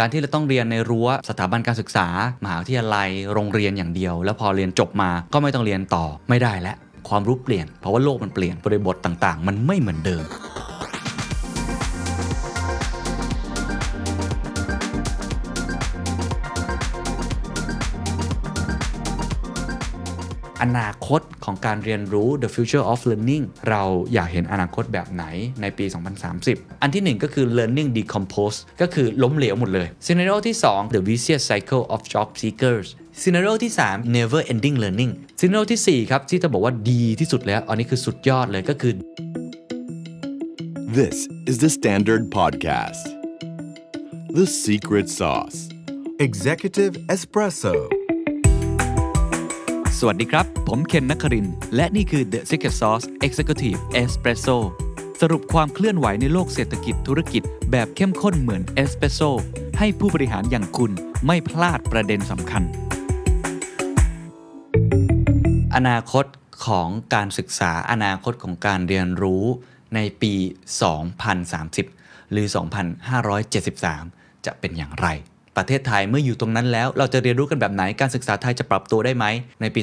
การที่เราต้องเรียนในรั้วสถาบันการศึกษา มหาวิทยาลัยโรงเรียนอย่างเดียว แล้วพอเรียนจบมาก็ไม่ต้องเรียนต่อไม่ได้แล้วความรู้เปลี่ยนเพราะว่าโลกมันเปลี่ยนบริบทต่างๆ มันไม่เหมือนเดิม อนาคตของการเรียนรู้ the future of learning เราอยากเห็นอนาคตแบบไหนในปี 2030 อันที่ 1 ก็คือ learning decompose ก็คือล้มเหลวหมดเลย scenario ที่ 2 the vicious cycle of job seekers scenario ที่ 3 never ending learning scenario ที่ 4 ครับ ที่จะบอกว่าดีที่สุดแล้ว อันนี้คือสุดยอดเลยก็คือ This is the Standard Podcast. The Secret Sauce. Executive Espresso สวัสดีครับ ผมเคนนักคริน และนี่คือ The Secret Sauce Executive Espresso สรุปความเคลื่อนไหวในโลกเศรษฐกิจธุรกิจ แบบเข้มข้นเหมือนเอสเปรสโซให้ผู้บริหารอย่างคุณไม่พลาดประเด็นสำคัญ อนาคตของการศึกษาอนาคตของการเรียนรู้ในปี 2030 หรือ 2573 จะเป็นอย่างไร ประเทศไทยเมื่ออยู่ตรงนั้นแล้ว เราจะเรียนรู้กันแบบไหนการศึกษาไทยจะปรับตัวได้ไหมในปี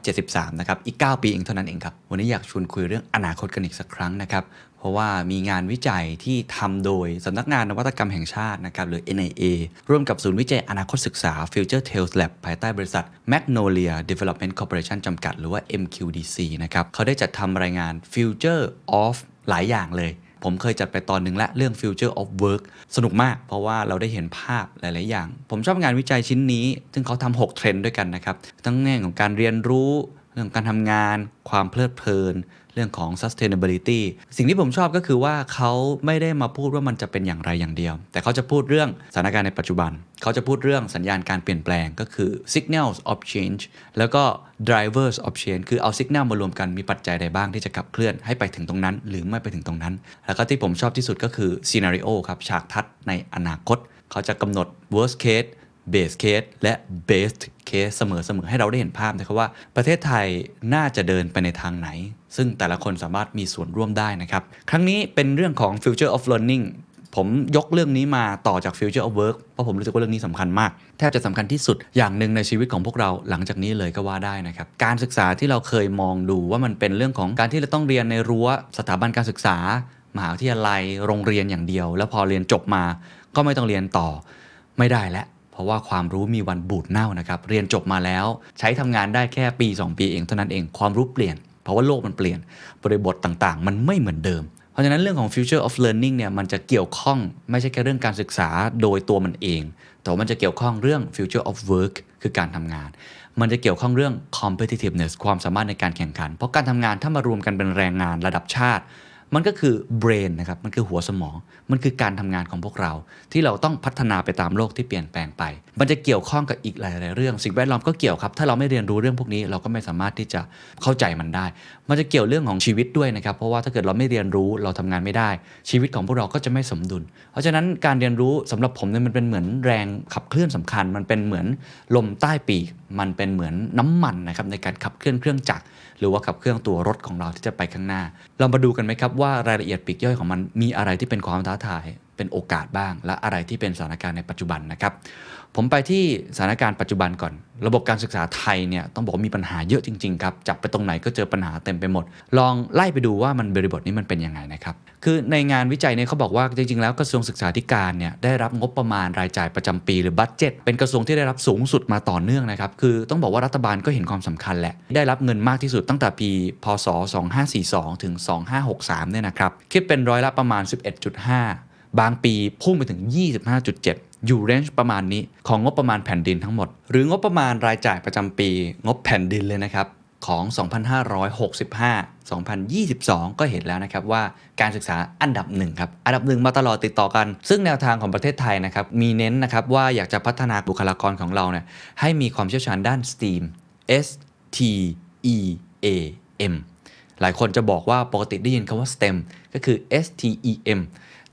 2573 นะครับอีก 9 ปีเองเท่านั้นเองครับวันนี้อยากชวนคุยเรื่องอนาคตกันอีกสักครั้งนะครับเพราะว่ามีงานวิจัยที่ทำโดยสำนักงานนวัตกรรมแห่งชาตินะครับหรือ NIA ร่วมกับศูนย์วิจัยอนาคตศึกษา Future Tales Lab ภายใต้บริษัท Magnolia Development Corporation จำกัด หรือว่า MQDC นะครับเขาได้จัดทำรายงาน Future of หลายอย่างเลย ผมเคยจัดไปตอนหนึ่งและเรื่อง Future of Work สนุกมาก เพราะว่าเราได้เห็นภาพหลาย ๆ อย่าง ผมชอบงานวิจัยชิ้นนี้ ซึ่งเขาทำ6เทรนด์ด้วยกันนะครับ ทั้งแง่ของการเรียนรู้ เรื่องของการทำงาน ความเพลิดเพลิน เรื่องของ sustainability สิ่งที่ผมชอบก็คือว่าเขาไม่ได้มาพูดว่ามันจะเป็นอย่างไรอย่างเดียว แต่เขาจะพูดเรื่องสถานการณ์ในปัจจุบัน เขาจะพูดเรื่องสัญญาณการเปลี่ยนแปลงก็คือ signals of change แล้วก็ drivers of change คือเอา signal มารวมกันมีปัจจัยใดบ้างที่จะขับเคลื่อนให้ไปถึงตรงนั้น หรือไม่ไปถึงตรงนั้น แล้วก็ที่ผมชอบที่สุดก็คือ scenario ครับฉากทัดในอนาคต เขาจะกำหนด worst case base case และ best case เสมอๆให้เราได้เห็นภาพนะครับว่าประเทศไทยน่าจะเดินไปในทางไหน ซึ่งแต่ละคนสามารถมีส่วนร่วมได้นะครับ ครั้งนี้เป็นเรื่องของ future of learning ผมยกเรื่องนี้มาต่อจาก future of work เพราะผมรู้สึกว่าเรื่องนี้สำคัญมาก แทบจะสำคัญที่สุดอย่างหนึ่งในชีวิตของพวกเราหลังจากนี้เลยก็ว่าได้นะครับ การศึกษาที่เราเคยมองดูว่ามันเป็นเรื่องของการที่เราต้องเรียนในรั้วสถาบันการศึกษา มหาวิทยาลัยโรงเรียนอย่างเดียว แล้วพอเรียนจบมาก็ไม่ต้องเรียนต่อไม่ได้แล้ว เพราะว่าความรู้มีวันบูดเน่านะครับ เรียนจบมาแล้ว ใช้ทำงานได้แค่ปี 2 ปีเองเท่านั้นเองความรู้เปลี่ยน เพราะว่าโลกมันเปลี่ยน บริบทต่างๆ มันไม่เหมือนเดิม เพราะฉะนั้นเรื่องของ future of learning เนี่ยมันจะเกี่ยวข้องไม่ใช่แค่เรื่องการศึกษาโดยตัวมันเอง แต่มันจะเกี่ยวข้องเรื่อง future of work คือการทำงาน มันจะเกี่ยวข้องเรื่อง competitiveness ความสามารถในการแข่งขัน เพราะการทำงานถ้ามารวมกันเป็นแรงงานระดับชาติ มันก็คือ brain นะครับ มันคือหัวสมอง มันคือการทำงานของพวกเรา ที่เราต้องพัฒนาไปตามโลกที่เปลี่ยนแปลงไป มันจะเกี่ยวข้องกับอีกหลาย ๆ เรื่อง สิ่งแวดล้อมก็เกี่ยวครับ ถ้าเราไม่เรียนรู้เรื่องพวกนี้ เราก็ไม่สามารถที่จะเข้าใจมันได้ มันจะเกี่ยวเรื่องของชีวิตด้วยนะครับ เพราะว่าถ้าเกิดเราไม่เรียนรู้เราทำงานไม่ได้ ชีวิตของพวกเราก็จะไม่สมดุล เพราะฉะนั้นการเรียนรู้สำหรับผมเนี่ยมันเป็นเหมือนแรงขับเคลื่อนสำคัญ มันเป็นเหมือนลมใต้ปีกมันเป็นเหมือนน้ำมันนะครับในการขับเคลื่อนเครื่องจักร หรือว่าขับเคลื่อนตัวรถของเราที่จะไปข้างหน้า เรามาดูกันไหมครับว่ารายละเอียดปีกย่อยของมันมีอะไรที่เป็นความท้าทาย เป็นโอกาสบ้าง และอะไรที่เป็นสถานการณ์ในปัจจุบันนะครับ ผมไปที่สถานการณ์ปัจจุบันก่อน ระบบการศึกษาไทยเนี่ยต้องบอกมีปัญหาเยอะจริงๆครับจับไปตรงไหนก็เจอปัญหาเต็มไปหมด ลองไล่ไปดูว่ามันบริบทนี้มันเป็นยังไงนะครับคือในงานวิจัยเนี่ยเขาบอกว่าจริงๆแล้วกระทรวงศึกษาธิการเนี่ยได้รับงบประมาณรายจ่ายประจำปีหรือบัตเจ็ตเป็นกระทรวงที่ได้รับสูงสุดมาต่อเนื่องนะครับคือต้องบอกว่ารัฐบาลก็เห็นความสำคัญแหละได้รับเงินมากที่สุดตั้งแต่ปี พศ 2542 ถึง 2563เนี่ยนะครับคิดเป็นร้อยละประมาณ 11.5 บางปีพุ่งไปถึง 25.7 อยู่เรนจ์ประมาณนี้ของงบประมาณแผ่นดินทั้งหมด หรืองบประมาณรายจ่ายประจำปี งบแผ่นดินเลยนะครับของ 2565 2022 ก็เห็นแล้วนะครับว่าการศึกษาอันดับหนึ่งครับ อันดับหนึ่งมาตลอดติดต่อกัน ซึ่งแนวทางของประเทศไทยนะครับ มีเน้นนะครับว่าอยากจะพัฒนาบุคลากรของเราเนี่ยให้มีความเชี่ยวชาญด้าน STEAM S T E A M หลายคนจะบอกว่าปกติได้ยินคำว่า STEM ก็คือ S T E M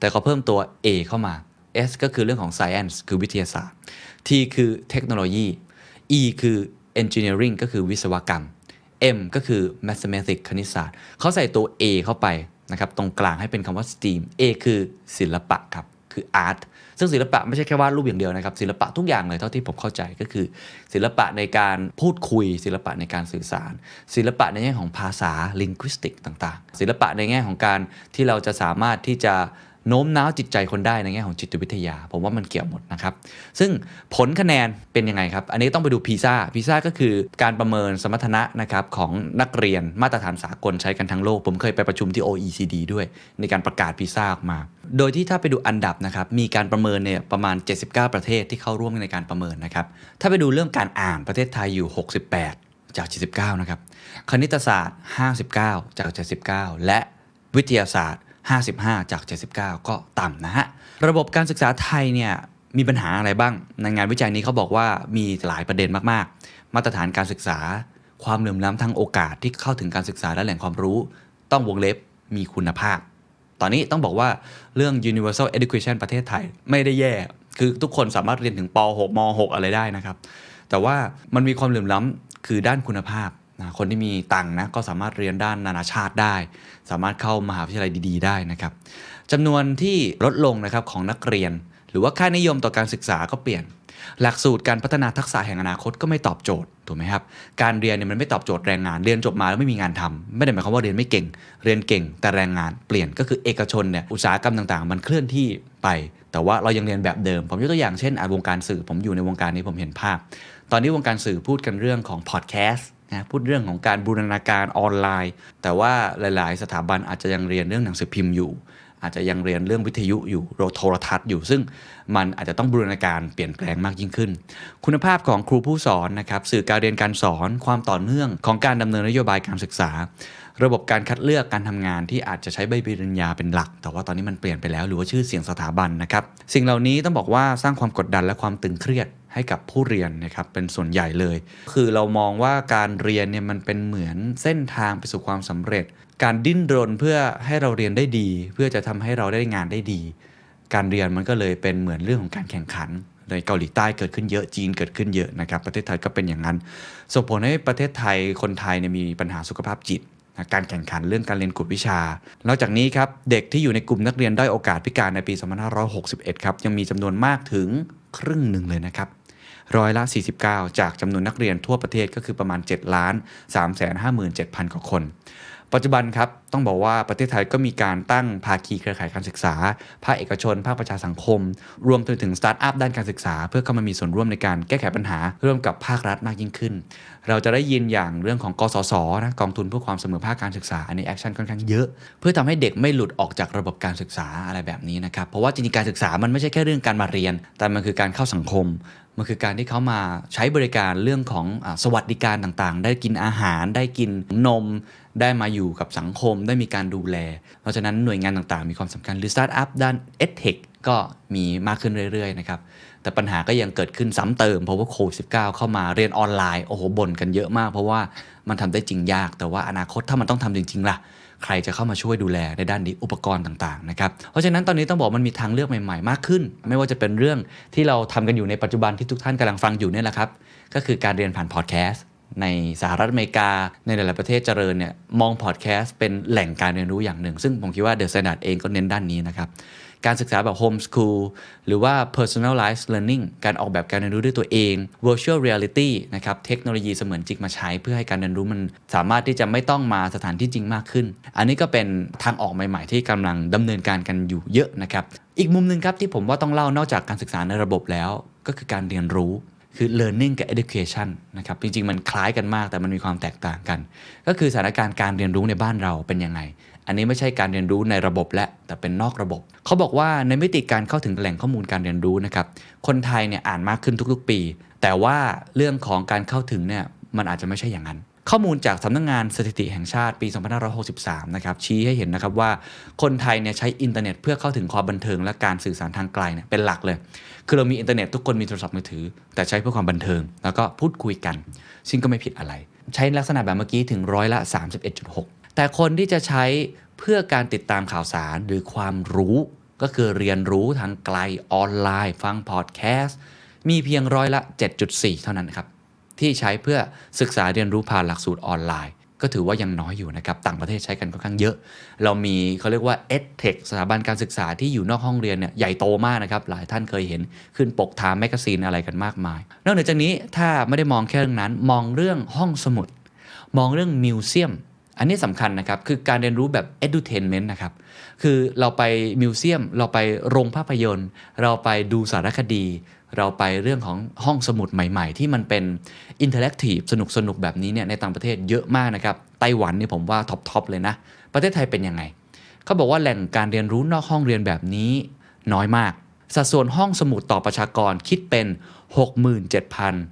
แต่เขาเพิ่มตัว A เข้ามา S ก็คือเรื่องของ Science คือวิทยาศาสตร์ T คือเทคโนโลยี E คือ Engineering ก็คือวิศวกรรม M ก็คือ Mathematics คณิตศาสตร์ เขาใส่ตัว A เข้าไปนะครับ ตรงกลางให้เป็นคำว่า STEAM A คือศิลปะครับ คือ Art ซึ่งศิลปะไม่ใช่แค่วาดรูปอย่างเดียวนะครับ ศิลปะทุกอย่างเลยเท่าที่ผมเข้าใจก็คือ ศิลปะในการพูดคุย ศิลปะในการสื่อสาร ศิลปะในแง่ของภาษา linguistic ต่างๆ ศิลปะในแง่ของการที่เราจะสามารถที่จะ โน้มน้าวจิตใจคนได้ในแง่ของจิตวิทยา ผมว่ามันเกี่ยวหมดนะครับ ซึ่งผลคะแนนเป็นยังไงครับ อันนี้ต้องไปดูพีซ่าพีซ่าก็คือการประเมินสมรรถนะนะครับของนักเรียนมาตรฐานสากลใช้กันทั้งโลก ผมเคยไปประชุมที่ OECD ด้วย ในการประกาศพีซ่าออกมา โดยที่ถ้าไปดูอันดับนะครับมีการประเมินเนี่ยประมาณ 79 ประเทศที่เข้าร่วมในการประเมินนะครับถ้าไปดูเรื่องการอ่านประเทศไทยอยู่ 68 จาก 79 นะครับคณิตศาสตร์ 59 จาก 79 และวิทยาศาสตร์ 55 จาก 79 ก็ต่ำนะฮะ ระบบการศึกษาไทยเนี่ยมีปัญหาอะไรบ้าง ในงานวิจัยนี้เขาบอกว่ามีหลายประเด็นมากๆ มาตรฐานการศึกษา ความเหลื่อมล้ำทางโอกาสที่เข้าถึงการศึกษาและแหล่งความรู้ ต้องวงเล็บมีคุณภาพ ตอนนี้ต้องบอกว่าเรื่อง universal education ประเทศไทยไม่ได้แย่ คือทุกคนสามารถเรียนถึงป .6 ม .6 อะไรได้นะครับ แต่ว่ามันมีความเหลื่อมล้ำคือด้านคุณภาพ นะคนที่มีตังนะก็สามารถเรียนด้านนานาชาติได้ สามารถเข้ามหาวิทยาลัยดีๆ ได้นะครับจำนวนที่ลดลงนะครับของนักเรียน หรือว่าค่านิยมต่อการศึกษาก็เปลี่ยน หลักสูตรการพัฒนาทักษะแห่งอนาคตก็ไม่ตอบโจทย์ถูกไหมครับการเรียนเนี่ยมันไม่ตอบโจทย์แรงงานเรียนจบมาแล้วไม่มีงานทำไม่ได้หมายความว่าเรียนไม่เก่ง เรียนเก่งแต่แรงงานเปลี่ยนก็คือเอกชนเนี่ยอุตสาหกรรมต่างๆ มันเคลื่อนที่ไป แต่ว่าเรายังเรียนแบบเดิม ผมยกตัวอย่างเช่นอะวงการสื่อผมอยู่ในวงการนี้ผมเห็นภาพ ตอนนี้วงการสื่อพูดกันเรื่องของพอดแคสต์ นะพูดเรื่องของการบูรณาการออนไลน์ แต่ว่าหลาย ๆ สถาบันอาจจะยังเรียนเรื่องหนังสือพิมพ์อยู่ อาจจะยังเรียนเรื่องวิทยุอยู่โทรทัศน์อยู่ ซึ่งมันอาจจะต้องบูรณาการเปลี่ยนแปลงมากยิ่งขึ้น คุณภาพของครูผู้สอนนะครับสื่อการเรียนการสอนความต่อเนื่องของการดำเนินนโยบายการศึกษา ระบบการคัดเลือกการทำงานที่อาจจะใช้ใบปริญญาเป็นหลัก แต่ว่าตอนนี้มันเปลี่ยนไปแล้วหรือว่าชื่อเสียงสถาบันนะครับสิ่งเหล่านี้ต้องบอกว่าสร้างความกดดันและความตึงเครียด ให้กับผู้เรียนนะครับเป็นส่วนใหญ่เลย คือเรามองว่าการเรียนเนี่ยมันเป็นเหมือนเส้นทางไปสู่ความสำเร็จ การดิ้นรนเพื่อให้เราเรียนได้ดี เพื่อจะทำให้เราได้งานได้ดี การเรียนมันก็เลยเป็นเหมือนเรื่องของการแข่งขันในเกาหลีใต้เกิดขึ้นเยอะจีนเกิดขึ้นเยอะนะครับ ประเทศไทยก็เป็นอย่างนั้นส่งผลให้ประเทศไทยคนไทยเนี่ยมีปัญหาสุขภาพจิตนะการแข่งขันเรื่องการเรียนกฎวิชา นอกจากนี้ครับ เด็กที่อยู่ในกลุ่มนักเรียนด้อยโอกาสพิการในปี 2561 ครับ ยังมีจำนวนมากถึงครึ่งหนึ่งเลยนะครับ ร้อยละ 49 จากจำนวนนักเรียนทั่วประเทศก็คือประมาณ 7 ล้าน 3 5 7 0 0 0 กว่าคน ปัจจุบันครับ ต้องบอกว่าประเทศไทยก็มีการตั้งภาคีเครือข่ายการศึกษา ภาคเอกชน ภาคประชาสังคม รวมถึงสตาร์ทอัพด้านการศึกษา เพื่อเข้ามามีส่วนร่วมในการแก้ไขปัญหาร่วมกับภาครัฐมากยิ่งขึ้น เราจะได้ยินอย่างเรื่องของกสศนะกองทุนเพื่อความเสมอภาคการศึกษาอันนี้ action ค่อนข้างเยอะ เพื่อทำให้เด็กไม่หลุดออกจากระบบการศึกษาอะไรแบบนี้นะครับเพราะว่าจริงๆการศึกษามันไม่ใช่แค่เรื่องการมาเรียน แต่มันคือการเข้าสังคม มันคือการที่เขามาใช้บริการเรื่องของอสวัสดิการต่างๆ ได้กินอาหาร ได้กินนม ได้มาอยู่กับสังคม ได้มีการดูแล เพราะฉะนั้นหน่วยงานต่างๆ มีความสำคัญหรือสตาร์ทอัพด้าน e d t e c h ก็มีมากขึ้นเรื่อยๆนะครับ แต่ปัญหาก็ยังเกิดขึ้นซ้ำเติม เพราะว่าโควิด -19 เข้ามาเรียนออนไลน์ โอ้โหบ่นกันเยอะมาก เพราะว่ามันทำได้จริงยาก แต่ว่าอนาคตถ้ามันต้องทำจริงๆล่ะ ใครจะเข้ามาช่วยดูแลในด้านนี้อุปกรณ์ต่างๆนะครับเพราะฉะนั้นตอนนี้ต้องบอกมันมีทางเลือกใหม่ๆ มากขึ้น ไม่ว่าจะเป็นเรื่องที่เราทำกันอยู่ในปัจจุบันที่ทุกท่านกำลังฟังอยู่เนี่ยแหละครับก็คือการเรียนผ่านพอดแคสต์ในสหรัฐอเมริกาในหลายๆประเทศเจริญเนี่ยมองพอดแคสต์เป็นแหล่งการเรียนรู้อย่างหนึ่ง ซึ่งผมคิดว่า THE STANDARD เองก็เน้นด้านนี้นะครับ การศึกษาแบบโฮมส o ูลหรือว่า personalized learning การออกแบบการเรียนรู้ด้วยตัวเอง virtual reality นะครับเทคโนโลยีเสมือนจริงมาใช้เพื่อให้การเรียนรู้มันสามารถที่จะไม่ต้องมาสถานที่จริงมากขึ้น อันนี้ก็เป็นทางออกใหม่ ๆ ที่กำลังดำเนินการกันอยู่เยอะนะครับอีกมุมหนึ่งครับที่ผมว่าต้องเล่านอกจากการศึกษาในระบบแล้ว ก็คือการเรียนรู้คือ learning กับ education นะครับ จริง ๆ มันคล้ายกันมากแต่มันมีความแตกต่างกัน ก็คือสถานการณ์การเรียนรู้ในบ้านเราเป็นยังไง อันนี้ไม่ใช่การเรียนรู้ในระบบและแต่เป็นนอกระบบ เขาบอกว่าในมิติการเข้าถึงแหล่งข้อมูลการเรียนรู้นะครับ คนไทยเนี่ยอ่านมากขึ้นทุกๆ ปี แต่ว่าเรื่องของการเข้าถึงเนี่ยมันอาจจะไม่ใช่อย่างนั้น ข้อมูลจากสำนักงงานสถิติแห่งชาติปี 2563 นะครับชี้ให้เห็นนะครับว่าคนไทยเนี่ยใช้อินเทอร์เน็ตเพื่อเข้าถึงความบันเทิงและการสื่อสารทางไกลเนี่ยเป็นหลักเลย คือเรามีอินเทอร์เน็ตทุกคนมีโทรศัพท์มือถือ แต่ใช้เพื่อความบันเทิง แล้วก็พูดคุยกัน ซึ่งก็ไม่ผิดอะไร ใช้ลักษณะแบบเมื่อกี้ถึงร้อยละ 31.6 แต่คนที่จะใช้เพื่อการติดตามข่าวสารหรือความรู้ก็คือเรียนรู้ทางไกลออนไลน์ ฟังพอดแคสต์มีเพียงร้อยละ 7.4 เท่านั้นครับ ที่ใช้เพื่อศึกษาเรียนรู้ผ่านหลักสูตรออนไลน์ ก็ถือว่ายังน้อยอยู่นะครับ ต่างประเทศใช้กันค่อนข้างเยอะ เรามีเขาเรียกว่า EdTech สถาบันการศึกษาที่อยู่นอกห้องเรียนเนี่ยใหญ่โตมากนะครับ หลายท่านเคยเห็นขึ้นปก TIME Magazine อะไรกันมากมาย นอกเหนือจากนี้ถ้าไม่ได้มองแค่เรื่องนั้น มองเรื่องห้องสมุด มองเรื่อง museum อันนี้สำคัญนะครับ คือการเรียนรู้แบบ edutainment นะครับ คือเราไป museum เราไปโรงภาพยนตร์ เราไปดูสารคดี เราไปเรื่องของห้องสมุดใหม่ๆ ที่มันเป็น interactive สนุกสนุกๆแบบนี้เนี่ยในต่างประเทศเยอะมากนะครับ ไต้หวันนี่ผมว่า top ๆเลยนะ ประเทศไทยเป็นยังไง เขาบอกว่าแหล่งการเรียนรู้นอกห้องเรียนแบบนี้น้อยมาก สัดส่วนห้องสมุดต่อประชากรคิดเป็น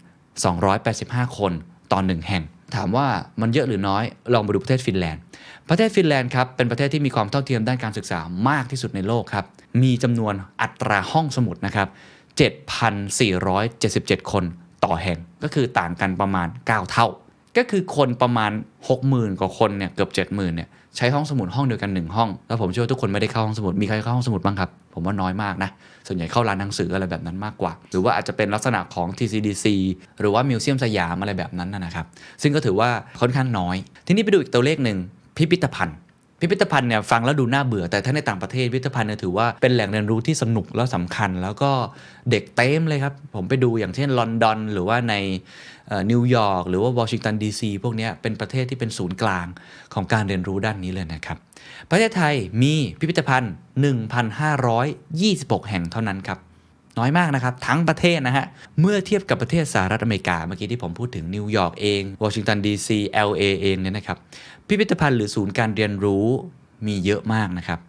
67,285 คนต่อหนึ่งแห่ง ถามว่ามันเยอะหรือน้อย ลองมาดูประเทศฟินแลนด์ ประเทศฟินแลนด์ครับ เป็นประเทศที่มีความเท่าเทียมด้านการศึกษามากที่สุดในโลกครับ มีจำนวนอัตราห้องสมุดนะครับ 7,477 คนต่อแห่ง ก็คือต่างกันประมาณ 9 เท่า ก็คือคนประมาณ 60,000 กว่าคนเนี่ย เกือบ 70,000เนี่ย ใช้ห้องสมุดห้องเดียวกัน 1 ห้อง แล้วผมเชื่อว่าทุกคนไม่ได้เข้าห้องสมุดมีใครเข้าห้องสมุดบ้างครับ ผมว่าน้อยมากนะ ส่วนใหญ่เข้าร้านหนังสืออะไรแบบนั้นมากกว่า หรือว่าอาจจะเป็นลักษณะของ TCDC หรือว่ามิวเซียมสยามอะไรแบบนั้นนะครับ ซึ่งก็ถือว่าค่อนข้างน้อย ทีนี้ไปดูอีกตัวเลขหนึ่งพิพิธภัณฑ์ พิพิธภัณฑ์เนี่ยฟังแล้วดูน่าเบื่อแต่ถ้าในต่างประเทศพิพิธภัณฑ์เนี่ยถือว่าเป็นแหล่งเรียนรู้ที่สนุกแล้วสำคัญ แล้วก็เด็กเต็มเลยครับ ผมไปดูอย่างเช่นลอนดอน หรือว่าในนิวยอร์กหรือว่าวอชิงตันดีซีพวกนี้เป็นประเทศที่เป็นศูนย์กลางของการเรียนรู้ด้านนี้เลยนะครับ ประเทศไทยมีพิพิธภัณฑ์ 1,526 แห่งเท่านั้นครับ น้อยมากนะครับ ทั้งประเทศนะฮะ เมื่อเทียบกับประเทศสหรัฐอเมริกา เมื่อกี้ที่ผมพูดถึงนิวยอร์กเองวอชิงตันดีซี LA เองเนี่ยนะครับ พิพิธภัณฑ์หรือศูนย์การเรียนรู้มีเยอะมากนะครับ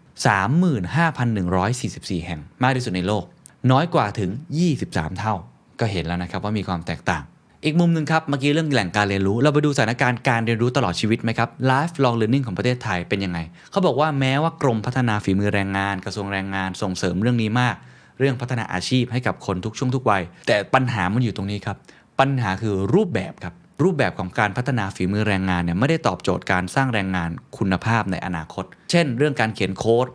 35,144 แห่งมากที่สุดในโลก น้อยกว่าถึง 23 เท่า ก็เห็นแล้วนะครับว่ามีความแตกต่าง อีกมุมหนึ่งครับ เมื่อกี้เรื่องแหล่งการเรียนรู้ เราไปดูสถานการณ์การเรียนรู้ตลอดชีวิตไหมครับ lifelong learning ของประเทศไทยเป็นยังไง เขาบอกว่าแม้ว่ากรมพัฒนาฝีมือแรงงาน กระทรวงแรงงานส่งเสริมเรื่องนี้มาก เรื่องพัฒนาอาชีพให้กับคนทุกช่วงทุกวัย แต่ปัญหามันอยู่ตรงนี้ครับ ปัญหาคือรูปแบบครับ รูปแบบของการพัฒนาฝีมือแรงงานเนี่ยไม่ได้ตอบโจทย์การสร้างแรงงานคุณภาพในอนาคต เช่น เรื่องการเขียนโค้ด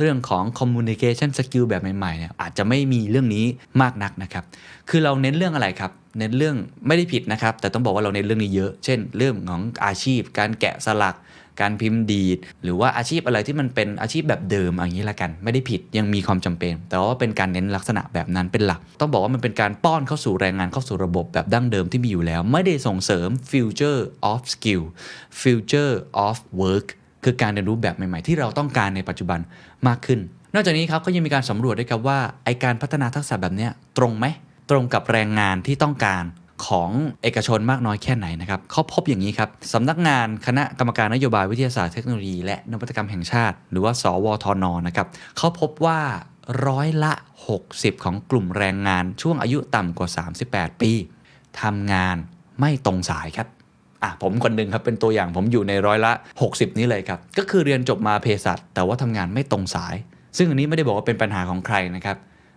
เรื่องของ communication skill แบบใหม่ๆเนี่ยอาจจะไม่มีเรื่องนี้มากนักนะครับ คือเราเน้นเรื่องอะไรครับ เน้นเรื่องไม่ได้ผิดนะครับ แต่ต้องบอกว่าเราเน้นเรื่องนี้เยอะ เช่น เรื่องของอาชีพ การแกะสลัก การพิมพ์ดีด หรือว่าอาชีพอะไรที่มันเป็นอาชีพแบบเดิมอย่างนี้ละกัน ไม่ได้ผิดยังมีความจำเป็น แต่ว่าเป็นการเน้นลักษณะแบบนั้นเป็นหลัก ต้องบอกว่ามันเป็นการป้อนเข้าสู่แรงงานเข้าสู่ระบบแบบดั้งเดิมที่มีอยู่แล้ว ไม่ได้ส่งเสริม future of skill future of work คือการเรียนรู้แบบใหม่ ๆ ที่เราต้องการในปัจจุบันมากขึ้น นอกจากนี้ครับก็ยังมีการสำรวจด้วยครับว่าไอการพัฒนาทักษะแบบนี้ตรงไหมตรงกับแรงงานที่ต้องการ ของเอกชนมากน้อยแค่ไหนนะครับเขาพบอย่างนี้ครับสำนักงานคณะกรรมการนโยบายวิทยาศาสตร์เทคโนโลยีและนวัตกรรมแห่งชาติ หรือว่า สวทนนะครับเขาพบว่าร้อยละ 60 ของกลุ่มแรงงานช่วงอายุต่ำกว่า 38 ปีทำงานไม่ตรงสายครับอะผมคนหนึ่งครับเป็นตัวอย่างผมอยู่ในร้อยละ 60 นี้เลยครับ ก็คือเรียนจบมาเภสัชแต่ว่าทำงานไม่ตรงสาย ซึ่งอันนี้ไม่ได้บอกว่าเป็นปัญหาของใครนะครับ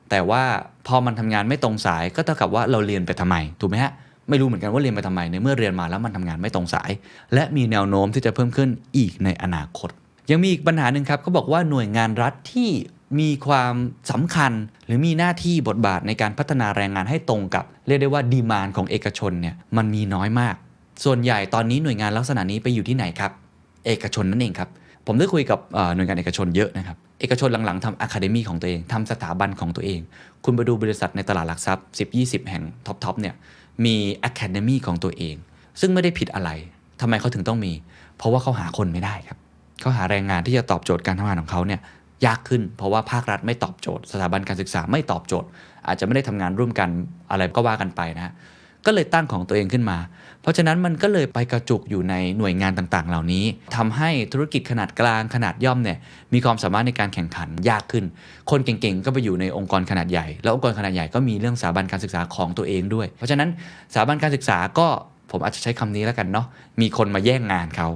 แต่ว่าพอมันทำงานไม่ตรงสายก็เท่ากับว่าเราเรียนไปทำไมถูกไหมฮะไม่รู้เหมือนกันว่าเรียนไปทำไมในเมื่อเรียนมาแล้วมันทำงานไม่ตรงสาย และมีแนวโน้มที่จะเพิ่มขึ้นอีกในอนาคต ยังมีอีกปัญหาหนึ่งครับเขาบอกว่าหน่วยงานรัฐที่มีความสำคัญหรือมีหน้าที่บทบาทในการพัฒนาแรงงานให้ตรงกับ เรียกได้ว่า demand ของเอกชนเนี่ยมันมีน้อยมาก ส่วนใหญ่ตอนนี้หน่วยงานลักษณะนี้ไปอยู่ที่ไหนครับ เอกชนนั่นเองครับผมได้คุยกับหน่วยงานเอกชนเยอะนะครับ เอกชนหลังๆทำ academy ของตัวเองทำสถาบันของตัวเอง คุณไปดูบริษัทในตลาดหลักทรัพย์ 10-20 แห่ง top ๆเนี่ยมี academy ของตัวเอง ซึ่งไม่ได้ผิดอะไรทำไมเขาถึงต้องมี เพราะว่าเขาหาคนไม่ได้ครับเขาหาแรงงานที่จะตอบโจทย์การทำงานของเขาเนี่ยยากขึ้น เพราะว่าภาครัฐไม่ตอบโจทย์ สถาบันการศึกษาไม่ตอบโจทย์ อาจจะไม่ได้ทำงานร่วมกันอะไรก็ว่ากันไปนะฮะ ก็เลยตั้งของตัวเองขึ้นมา เพราะฉะนั้นมันก็เลยไปกระจุกอยู่ในหน่วยงานต่างๆ เหล่านี้ทำให้ธุรกิจขนาดกลางขนาดย่อมเนี่ยมีความสามารถในการแข่งขันยากขึ้น คนเก่งๆ ก็ไปอยู่ในองค์กรขนาดใหญ่ แล้วองค์กรขนาดใหญ่ก็มีเรื่องสถาบันการศึกษาของตัวเองด้วย เพราะฉะนั้นสถาบันการศึกษาก็ผมอาจจะใช้คำนี้แล้วกันเนาะมีคนมาแย่งงานเขา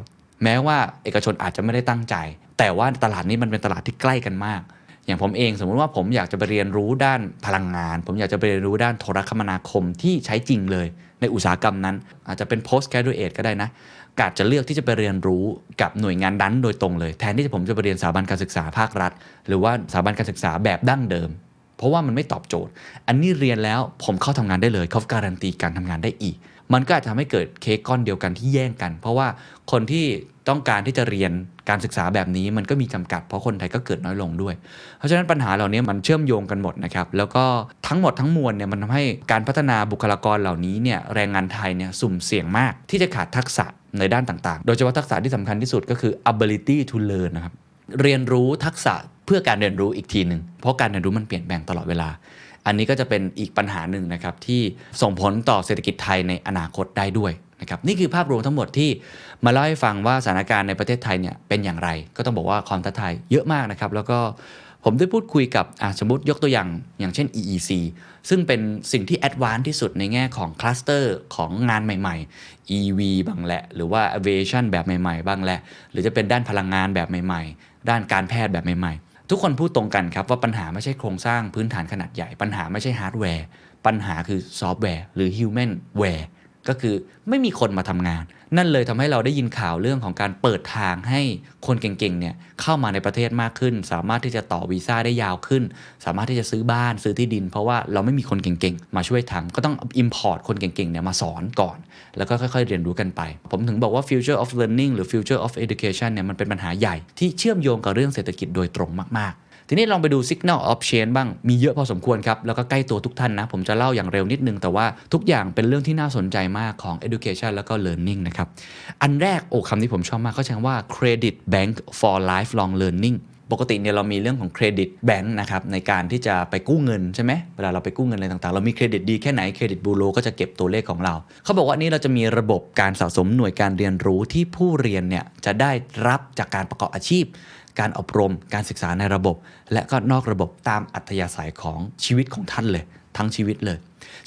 แม้ว่าเอกชนอาจจะไม่ได้ตั้งใจ แต่ว่าตลาดนี้มันเป็นตลาดที่ใกล้กันมาก อย่างผมเองสมมุติว่าผมอยากจะไปเรียนรู้ด้านพลังงาน ผมอยากจะไปเรียนรู้ด้านโทรคมนาคมที่ใช้จริงเลย ในอุตสาหกรรมนั้น อาจจะเป็น post graduate ก็ได้นะกาจจะเลือกที่จะไปเรียนรู้กับหน่วยงานนั้นโดยตรงเลย แทนที่ผมจะไปเรียนสถาบันการศึกษาภาครัฐ หรือว่าสถาบันการศึกษาแบบดั้งเดิม เพราะว่ามันไม่ตอบโจทย์ อันนี้เรียนแล้วผมเข้าทำงานได้เลยเขาการันตีการทำงานได้อีก มันก็อาจจะทำให้เกิดเค้กก้อนเดียวกันที่แย่งกัน เพราะว่าคนที่ต้องการที่จะเรียน การศึกษาแบบนี้มันก็มีจำกัดเพราะคนไทยก็เกิดน้อยลงด้วย เพราะฉะนั้นปัญหาเหล่านี้มันเชื่อมโยงกันหมดนะครับ แล้วก็ทั้งหมดทั้งมวลเนี่ยมันทำให้การพัฒนาบุคลากรเหล่านี้เนี่ยแรงงานไทยเนี่ยสุ่มเสี่ยงมากที่จะขาดทักษะในด้านต่างๆ โดยเฉพาะทักษะที่สำคัญที่สุดก็คือ ability to learn นะครับ เรียนรู้ทักษะเพื่อการเรียนรู้อีกทีหนึ่งเพราะการเรียนรู้มันเปลี่ยนแปลงตลอดเวลา อันนี้ก็จะเป็นอีกปัญหาหนึ่งนะครับที่ส่งผลต่อเศรษฐกิจไทยในอนาคตได้ด้วยนะครับนี่คือภาพรวมทั้งหมดที่ มาเล่าให้ฟังว่าสถานการณ์ในประเทศไทยเนี่ยเป็นอย่างไร ก็ต้องบอกว่าความท้าทายเยอะมากนะครับ แล้วก็ผมได้พูดคุยกับสมมติยกตัวอย่างอย่างเช่น EEC ซึ่งเป็นสิ่งที่ advance ที่สุดในแง่ของคลัสเตอร์ของงานใหม่ ๆ EV บ้างแหละ หรือว่า aviation แบบใหม่ ๆ บ้างแหละ หรือจะเป็นด้านพลังงานแบบใหม่ ๆ ด้านการแพทย์แบบใหม่ ๆ ทุกคนพูดตรงกันครับว่าปัญหาไม่ใช่โครงสร้างพื้นฐานขนาดใหญ่ ปัญหาไม่ใช่ฮาร์ดแวร์ ปัญหาคือซอฟต์แวร์หรือ humanware ก็คือไม่มีคนมาทำงาน นั่นเลยทำให้เราได้ยินข่าวเรื่องของการเปิดทางให้คนเก่งๆเนี่ยเข้ามาในประเทศมากขึ้น สามารถที่จะต่อวีซ่าได้ยาวขึ้น สามารถที่จะซื้อบ้านซื้อที่ดิน เพราะว่าเราไม่มีคนเก่งๆ มาช่วยทำก็ต้อง import คนเก่งๆเนี่ยมาสอนก่อน แล้วก็ค่อยๆ เรียนรู้กันไป ผมถึงบอกว่า future of learning หรือ future of education เนี่ยมันเป็นปัญหาใหญ่ที่เชื่อมโยงกับเรื่องเศรษฐกิจโดยตรงมากๆ ทีนี้ลองไปดู Signal of Change บ้างมีเยอะพอสมควรครับ แล้วก็ใกล้ตัวทุกท่านนะ ผมจะเล่าอย่างเร็วนิดนึง แต่ว่าทุกอย่างเป็นเรื่องที่น่าสนใจมากของ education แล้วก็ learning นะครับ อันแรกโอ้คำนี้ผมชอบมากเขาใช้ว่า credit bank for lifelong learning ปกติเนี่ยเรามีเรื่องของเครดิตแบงค์นะครับในการที่จะไปกู้เงินใช่ไหมเวลาเราไปกู้เงินอะไรต่างๆ เรามีเครดิตดีแค่ไหนเครดิตบูโรก็จะเก็บตัวเลขของเรา เขาบอกว่านี้เราจะมีระบบการสะสมหน่วยการเรียนรู้ที่ผู้เรียนเนี่ยจะได้รับจากการประกอบอาชีพ การอบรม การศึกษาในระบบ และก็นอกระบบตามอัธยาศัยของชีวิตของท่านเลย ทั้งชีวิตเลย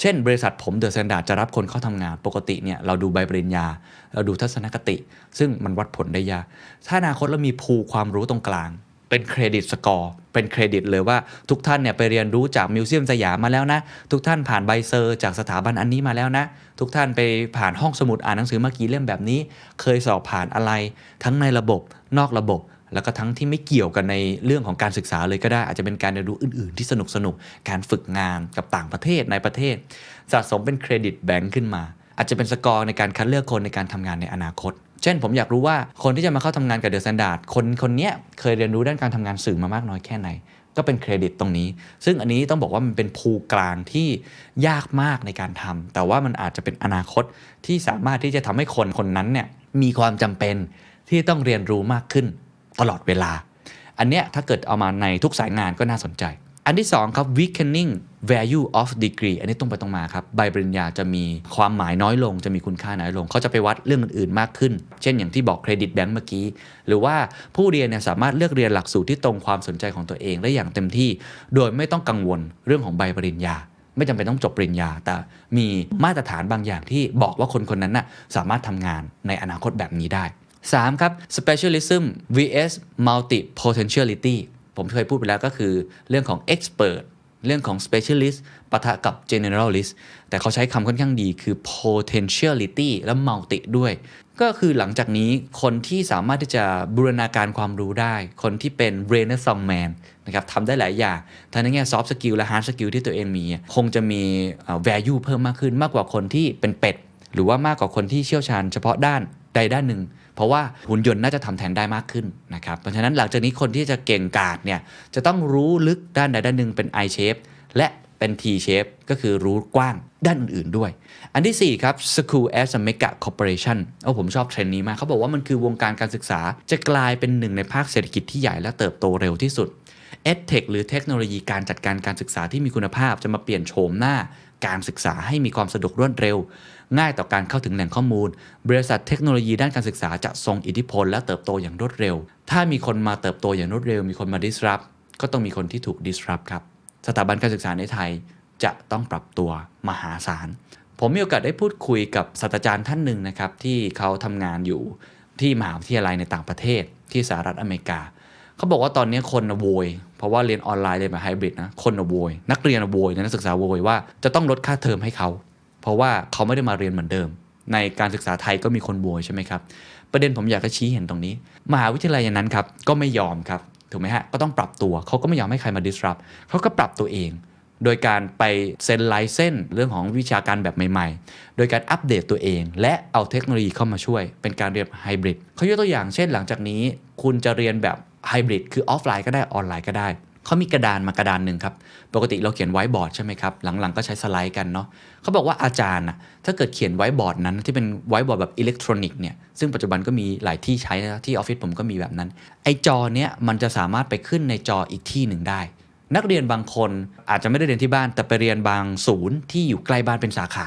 เช่น บริษัทผมเดอะ s ซนดาจะรับคนเข้าทำงานปกติเนี่ยเราดูใบปริญญา เราดูทัศนคติ ซึ่งมันวัดผลได้ยากถ้าอนาคตเรามีครูความรู้ตรงกลาง เป็น credit score เป็นเครดิตเลยว่าทุกท่านเนี่ยไปเรียนรู้จาก Museum Siam มาแล้วนะ ทุกท่านผ่านใบเซอร์ จากสถาบันอันนี้มาแล้วนะ ทุกท่านไปผ่านห้องสมุดอ่านหนังสือมากี่เล่มแบบนี้ เคยสอบผ่านอะไร ทั้งในระบบนอกระบบ แล้วก็ทั้งที่ไม่เกี่ยวกันในเรื่องของการศึกษาเลยก็ได้ อาจจะเป็นการเรียนรู้อื่น ๆ ที่สนุกสนุกการฝึกงานกับต่างประเทศในประเทศ สะสมเป็นเครดิตแบงค์ขึ้นมา อาจจะเป็นสกอร์ในการคัดเลือกคนในการทำงานในอนาคต เช่น ผมอยากรู้ว่าคนที่จะมาเข้าทำงานกับเดอะ s ซนดา d คนคนนี้เคยเรียนรู้ด้านการทำงานสื่อมามากน้อยแค่ไหนก็เป็นเครดิตตรงนี้ ซึ่งอันนี้ต้องบอกว่ามันเป็นภูกลางที่ยากมากในการทำแต่ว่ามันอาจจะเป็นอนาคตที่สามารถที่จะทำให้คนคนนั้นเนี่ยมีความจำเป็นที่ต้องเรียนรู้มากขึ้น ตลอดเวลา อันเนี้ยถ้าเกิดเอามาในทุกสายงานก็น่าสนใจ อันที่2ครับ weakening value of degree อันนี้ตรงไปตรงมาครับใบปริญญาจะมีความหมายน้อยลง จะมีคุณค่าน้อยลง เขาจะไปวัดเรื่องอื่นๆมากขึ้น เช่นอย่างที่บอกเครดิตแบงก์เมื่อกี้ หรือว่าผู้เรียนเนี่ยสามารถเลือกเรียนหลักสูตรที่ตรงความสนใจของตัวเองได้อย่างเต็มที่ โดยไม่ต้องกังวลเรื่องของใบปริญญา ไม่จำเป็นต้องจบปริญญา แต่มีมาตรฐานบางอย่างที่บอกว่าคนคนนั้นน่ะสามารถทำงานในอนาคตแบบนี้ได้ 3. ครับ specialism vs multi potentiality ผมเคยพูดไปแล้วก็คือเรื่องของ expert เรื่องของ specialist ปะทะกับ generalist แต่เขาใช้คำค่อนข้างดีคือ potentiality และ multi ด้วย ก็คือหลังจากนี้คนที่สามารถที่จะบูรณาการความรู้ได้ คนที่เป็น renaissance man นะครับทำได้หลายอย่าง ทั้งในแง่ soft skill และ hard skill ที่ตัวเองมี คงจะมี value เพิ่มมากขึ้นมากกว่าคนที่เป็นเป็ด หรือว่ามากกว่าคนที่เชี่ยวชาญเฉพาะด้านใดด้านหนึ่ง เพราะว่าหุ่นยนต์น่าจะทำแทนได้มากขึ้นนะครับ เพราะฉะนั้นหลังจากนี้คนที่จะเก่งกาจเนี่ยจะต้องรู้ลึกด้านใดด้านหนึ่งเป็น I shape และเป็น T shape ก็คือรู้กว้างด้านอื่นๆด้วย อันที่ 4 ครับ School as a Mega Corporation โอ้ผมชอบเทรนด์นี้มากเขาบอกว่ามันคือวงการการศึกษา จะกลายเป็นหนึ่งในภาคเศรษฐกิจที่ใหญ่และเติบโตเร็วที่สุด EdTech หรือเทคโนโลยีการจัดการการศึกษาที่มีคุณภาพจะมาเปลี่ยนโฉมหน้าการศึกษาให้มีความสะดวกรวดเร็ว ง่ายต่อการเข้าถึงแหล่งข้อมูล บริษัทเทคโนโลยีด้านการศึกษาจะทรงอิทธิพล และเติบโตอย่างรวดเร็ว ถ้ามีคนมาเติบโตอย่างรวดเร็ว มีคนมา disrupt ก็ต้องมีคนที่ถูก disrupt ครับ สถาบันการศึกษาในไทยจะต้องปรับตัวมหาศาล ผมมีโอกาสได้พูดคุยกับศาสตราจารย์ท่านหนึ่งนะครับที่เขาทำงานอยู่ที่มหาวิทยาลัยในต่างประเทศ ที่สหรัฐอเมริกา เขาบอกว่าตอนนี้คนโวย เพราะว่าเรียนออนไลน์เรียนแบบไฮบริดนะ คนโวย นักเรียนโวยนักศึกษาโวยว่าจะต้องลดค่าเทอมให้เขา เพราะว่าเขาไม่ได้มาเรียนเหมือนเดิม ในการศึกษาไทยก็มีคนโวยใช่ไหมครับ ประเด็นผมอยากจะชี้เห็นตรงนี้ มหาวิทยาลัยนั้นครับก็ไม่ยอมครับถูกไหมฮะก็ต้องปรับตัวเขาก็ไม่ยอมให้ใครมา disrupt เขาก็ปรับตัวเอง โดยการไปเซ็น license เรื่องของวิชาการแบบใหม่ ๆ โดยการอัปเดตตัวเอง และเอาเทคโนโลยีเข้ามาช่วย เป็นการเรียนไฮบริดเขายกตัวอย่างเช่นหลังจากนี้ คุณจะเรียนแบบไฮบริดคือออฟไลน์ก็ได้ออนไลน์ก็ได้ เขามีกระดานมากระดานหนึ่งครับ ปกติเราเขียนไวท์บอร์ดใช่ไหมครับ หลังๆก็ใช้สไลด์กันเนาะเขาบอกว่าอาจารย์อะถ้าเกิดเขียนไวท์บอร์ดนั้นที่เป็นไวท์บอร์ดแบบอิเล็กทรอนิกส์เนี่ย ซึ่งปัจจุบันก็มีหลายที่ใช้นะที่ออฟฟิศผมก็มีแบบนั้น ไอ้จอเนี้ยมันจะสามารถไปขึ้นในจออีกที่หนึ่งได้ นักเรียนบางคนอาจจะไม่ได้เรียนที่บ้าน แต่ไปเรียนบางศูนย์ที่อยู่ใกล้บ้านเป็นสาขา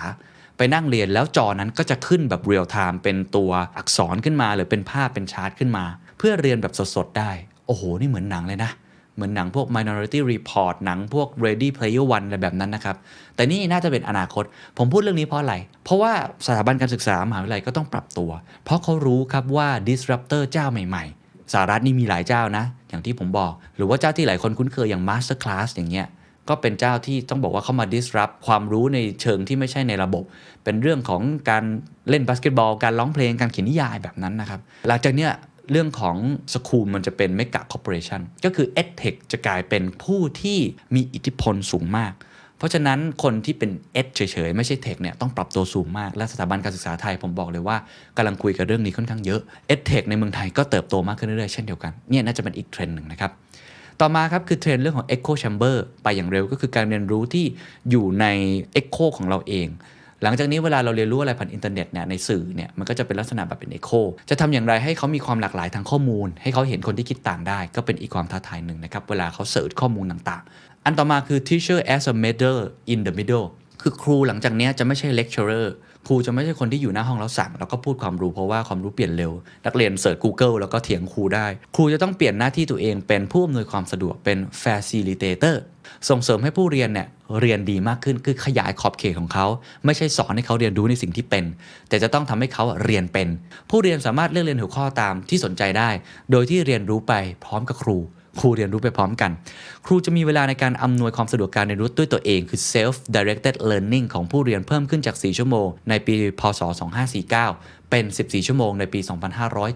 ไปนั่งเรียนแล้วจอนั้นก็จะขึ้นแบบ real time เป็นตัวอักษรขึ้นมา หรือเป็นภาพเป็นชาร์ตขึ้นมา เพื่อเรียนแบบสดๆได้ โอ้โห นี่เหมือนหนังเลยนะ เหมือนหนังพวก Minority Report หนังพวก Ready Player One อะไรแบบนั้นนะครับ แต่นี่น่าจะเป็นอนาคต ผมพูดเรื่องนี้เพราะอะไร เพราะว่าสถาบันการศึกษามหาวิทยาลัยก็ต้องปรับตัว เพราะเขารู้ครับว่า disruptor เจ้าใหม่ๆสหรัฐนี่มีหลายเจ้านะ อย่างที่ผมบอก หรือว่าเจ้าที่หลายคนคุ้นเคยอย่าง MasterClass อย่างเงี้ยก็เป็นเจ้าที่ต้องบอกว่าเข้ามา disrupt ความรู้ในเชิงที่ไม่ใช่ในระบบ เป็นเรื่องของการเล่นบาสเกตบอล การร้องเพลง การเขียนนิยายแบบนั้นนะครับ หลังจากเนี้ย เรื่องของ school มันจะเป็น mega corporation ก็คือ EdTech จะกลายเป็นผู้ที่มีอิทธิพลสูงมาก เพราะฉะนั้นคนที่เป็น Ed เฉยๆ ไม่ใช่ Tech เนี่ยต้องปรับตัวสูงมาก และสถาบันการศึกษาไทยผมบอกเลยว่ากำลังคุยกับเรื่องนี้ค่อนข้างเยอะ EdTech ในเมืองไทยก็เติบโตมากขึ้นเรื่อยๆ เช่นเดียวกันเนี่ยน่าจะเป็นอีกเทรนด์หนึ่งนะครับต่อมาครับคือเทรนด์เรื่องของ Echo Chamber ไปอย่างเร็วก็คือการเรียนรู้ที่อยู่ใน Echo ของเราเอง หลังจากนี้เวลาเราเรียนรู้อะไรผ่านอินเทอร์เน็ตเนี่ยในสื่อเนี่ยมันก็จะเป็นลักษณะแบบเป็น Echo จะทำอย่างไรให้เขามีความหลากหลายทางข้อมูล ให้เขาเห็นคนที่คิดต่างได้ ก็เป็นอีกความท้าทายหนึ่งนะครับเวลาเขา search ข้อมูลต่างๆ อันต่อมาคือ teacher as a middle in the middle คือครูหลังจากนี้จะไม่ใช่ lecturer ครูจะไม่ใช่คนที่อยู่หน้าห้องแล้วสั่ง แล้วก็พูดความรู้เพราะว่าความรู้เปลี่ยนเร็ว นักเรียนเสิร์ช Google แล้วก็เถียงครูได้ ครูจะต้องเปลี่ยนหน้าที่ตัวเองเป็นผู้อำนวยความสะดวกเป็น facilitator ส่งเสริมให้ผู้เรียนเนี่ยเรียนดีมากขึ้นคือขยายขอบเขตของเขา ไม่ใช่สอนให้เขาเรียนรู้ในสิ่งที่เป็น แต่จะต้องทำให้เขาเรียนเป็น ผู้เรียนสามารถเลือกเรียนหัวข้อตามที่สนใจได้ โดยที่เรียนรู้ไปพร้อมกับครู ครูเรียนรู้ไปพร้อมกัน ครูจะมีเวลาในการอำนวยความสะดวกการเรียนรู้ด้วยตัวเองคือ self directed learning ของผู้เรียนเพิ่มขึ้นจาก 4 ชั่วโมง ในปี พศ 2549 เป็น 14 ชั่วโมงในปี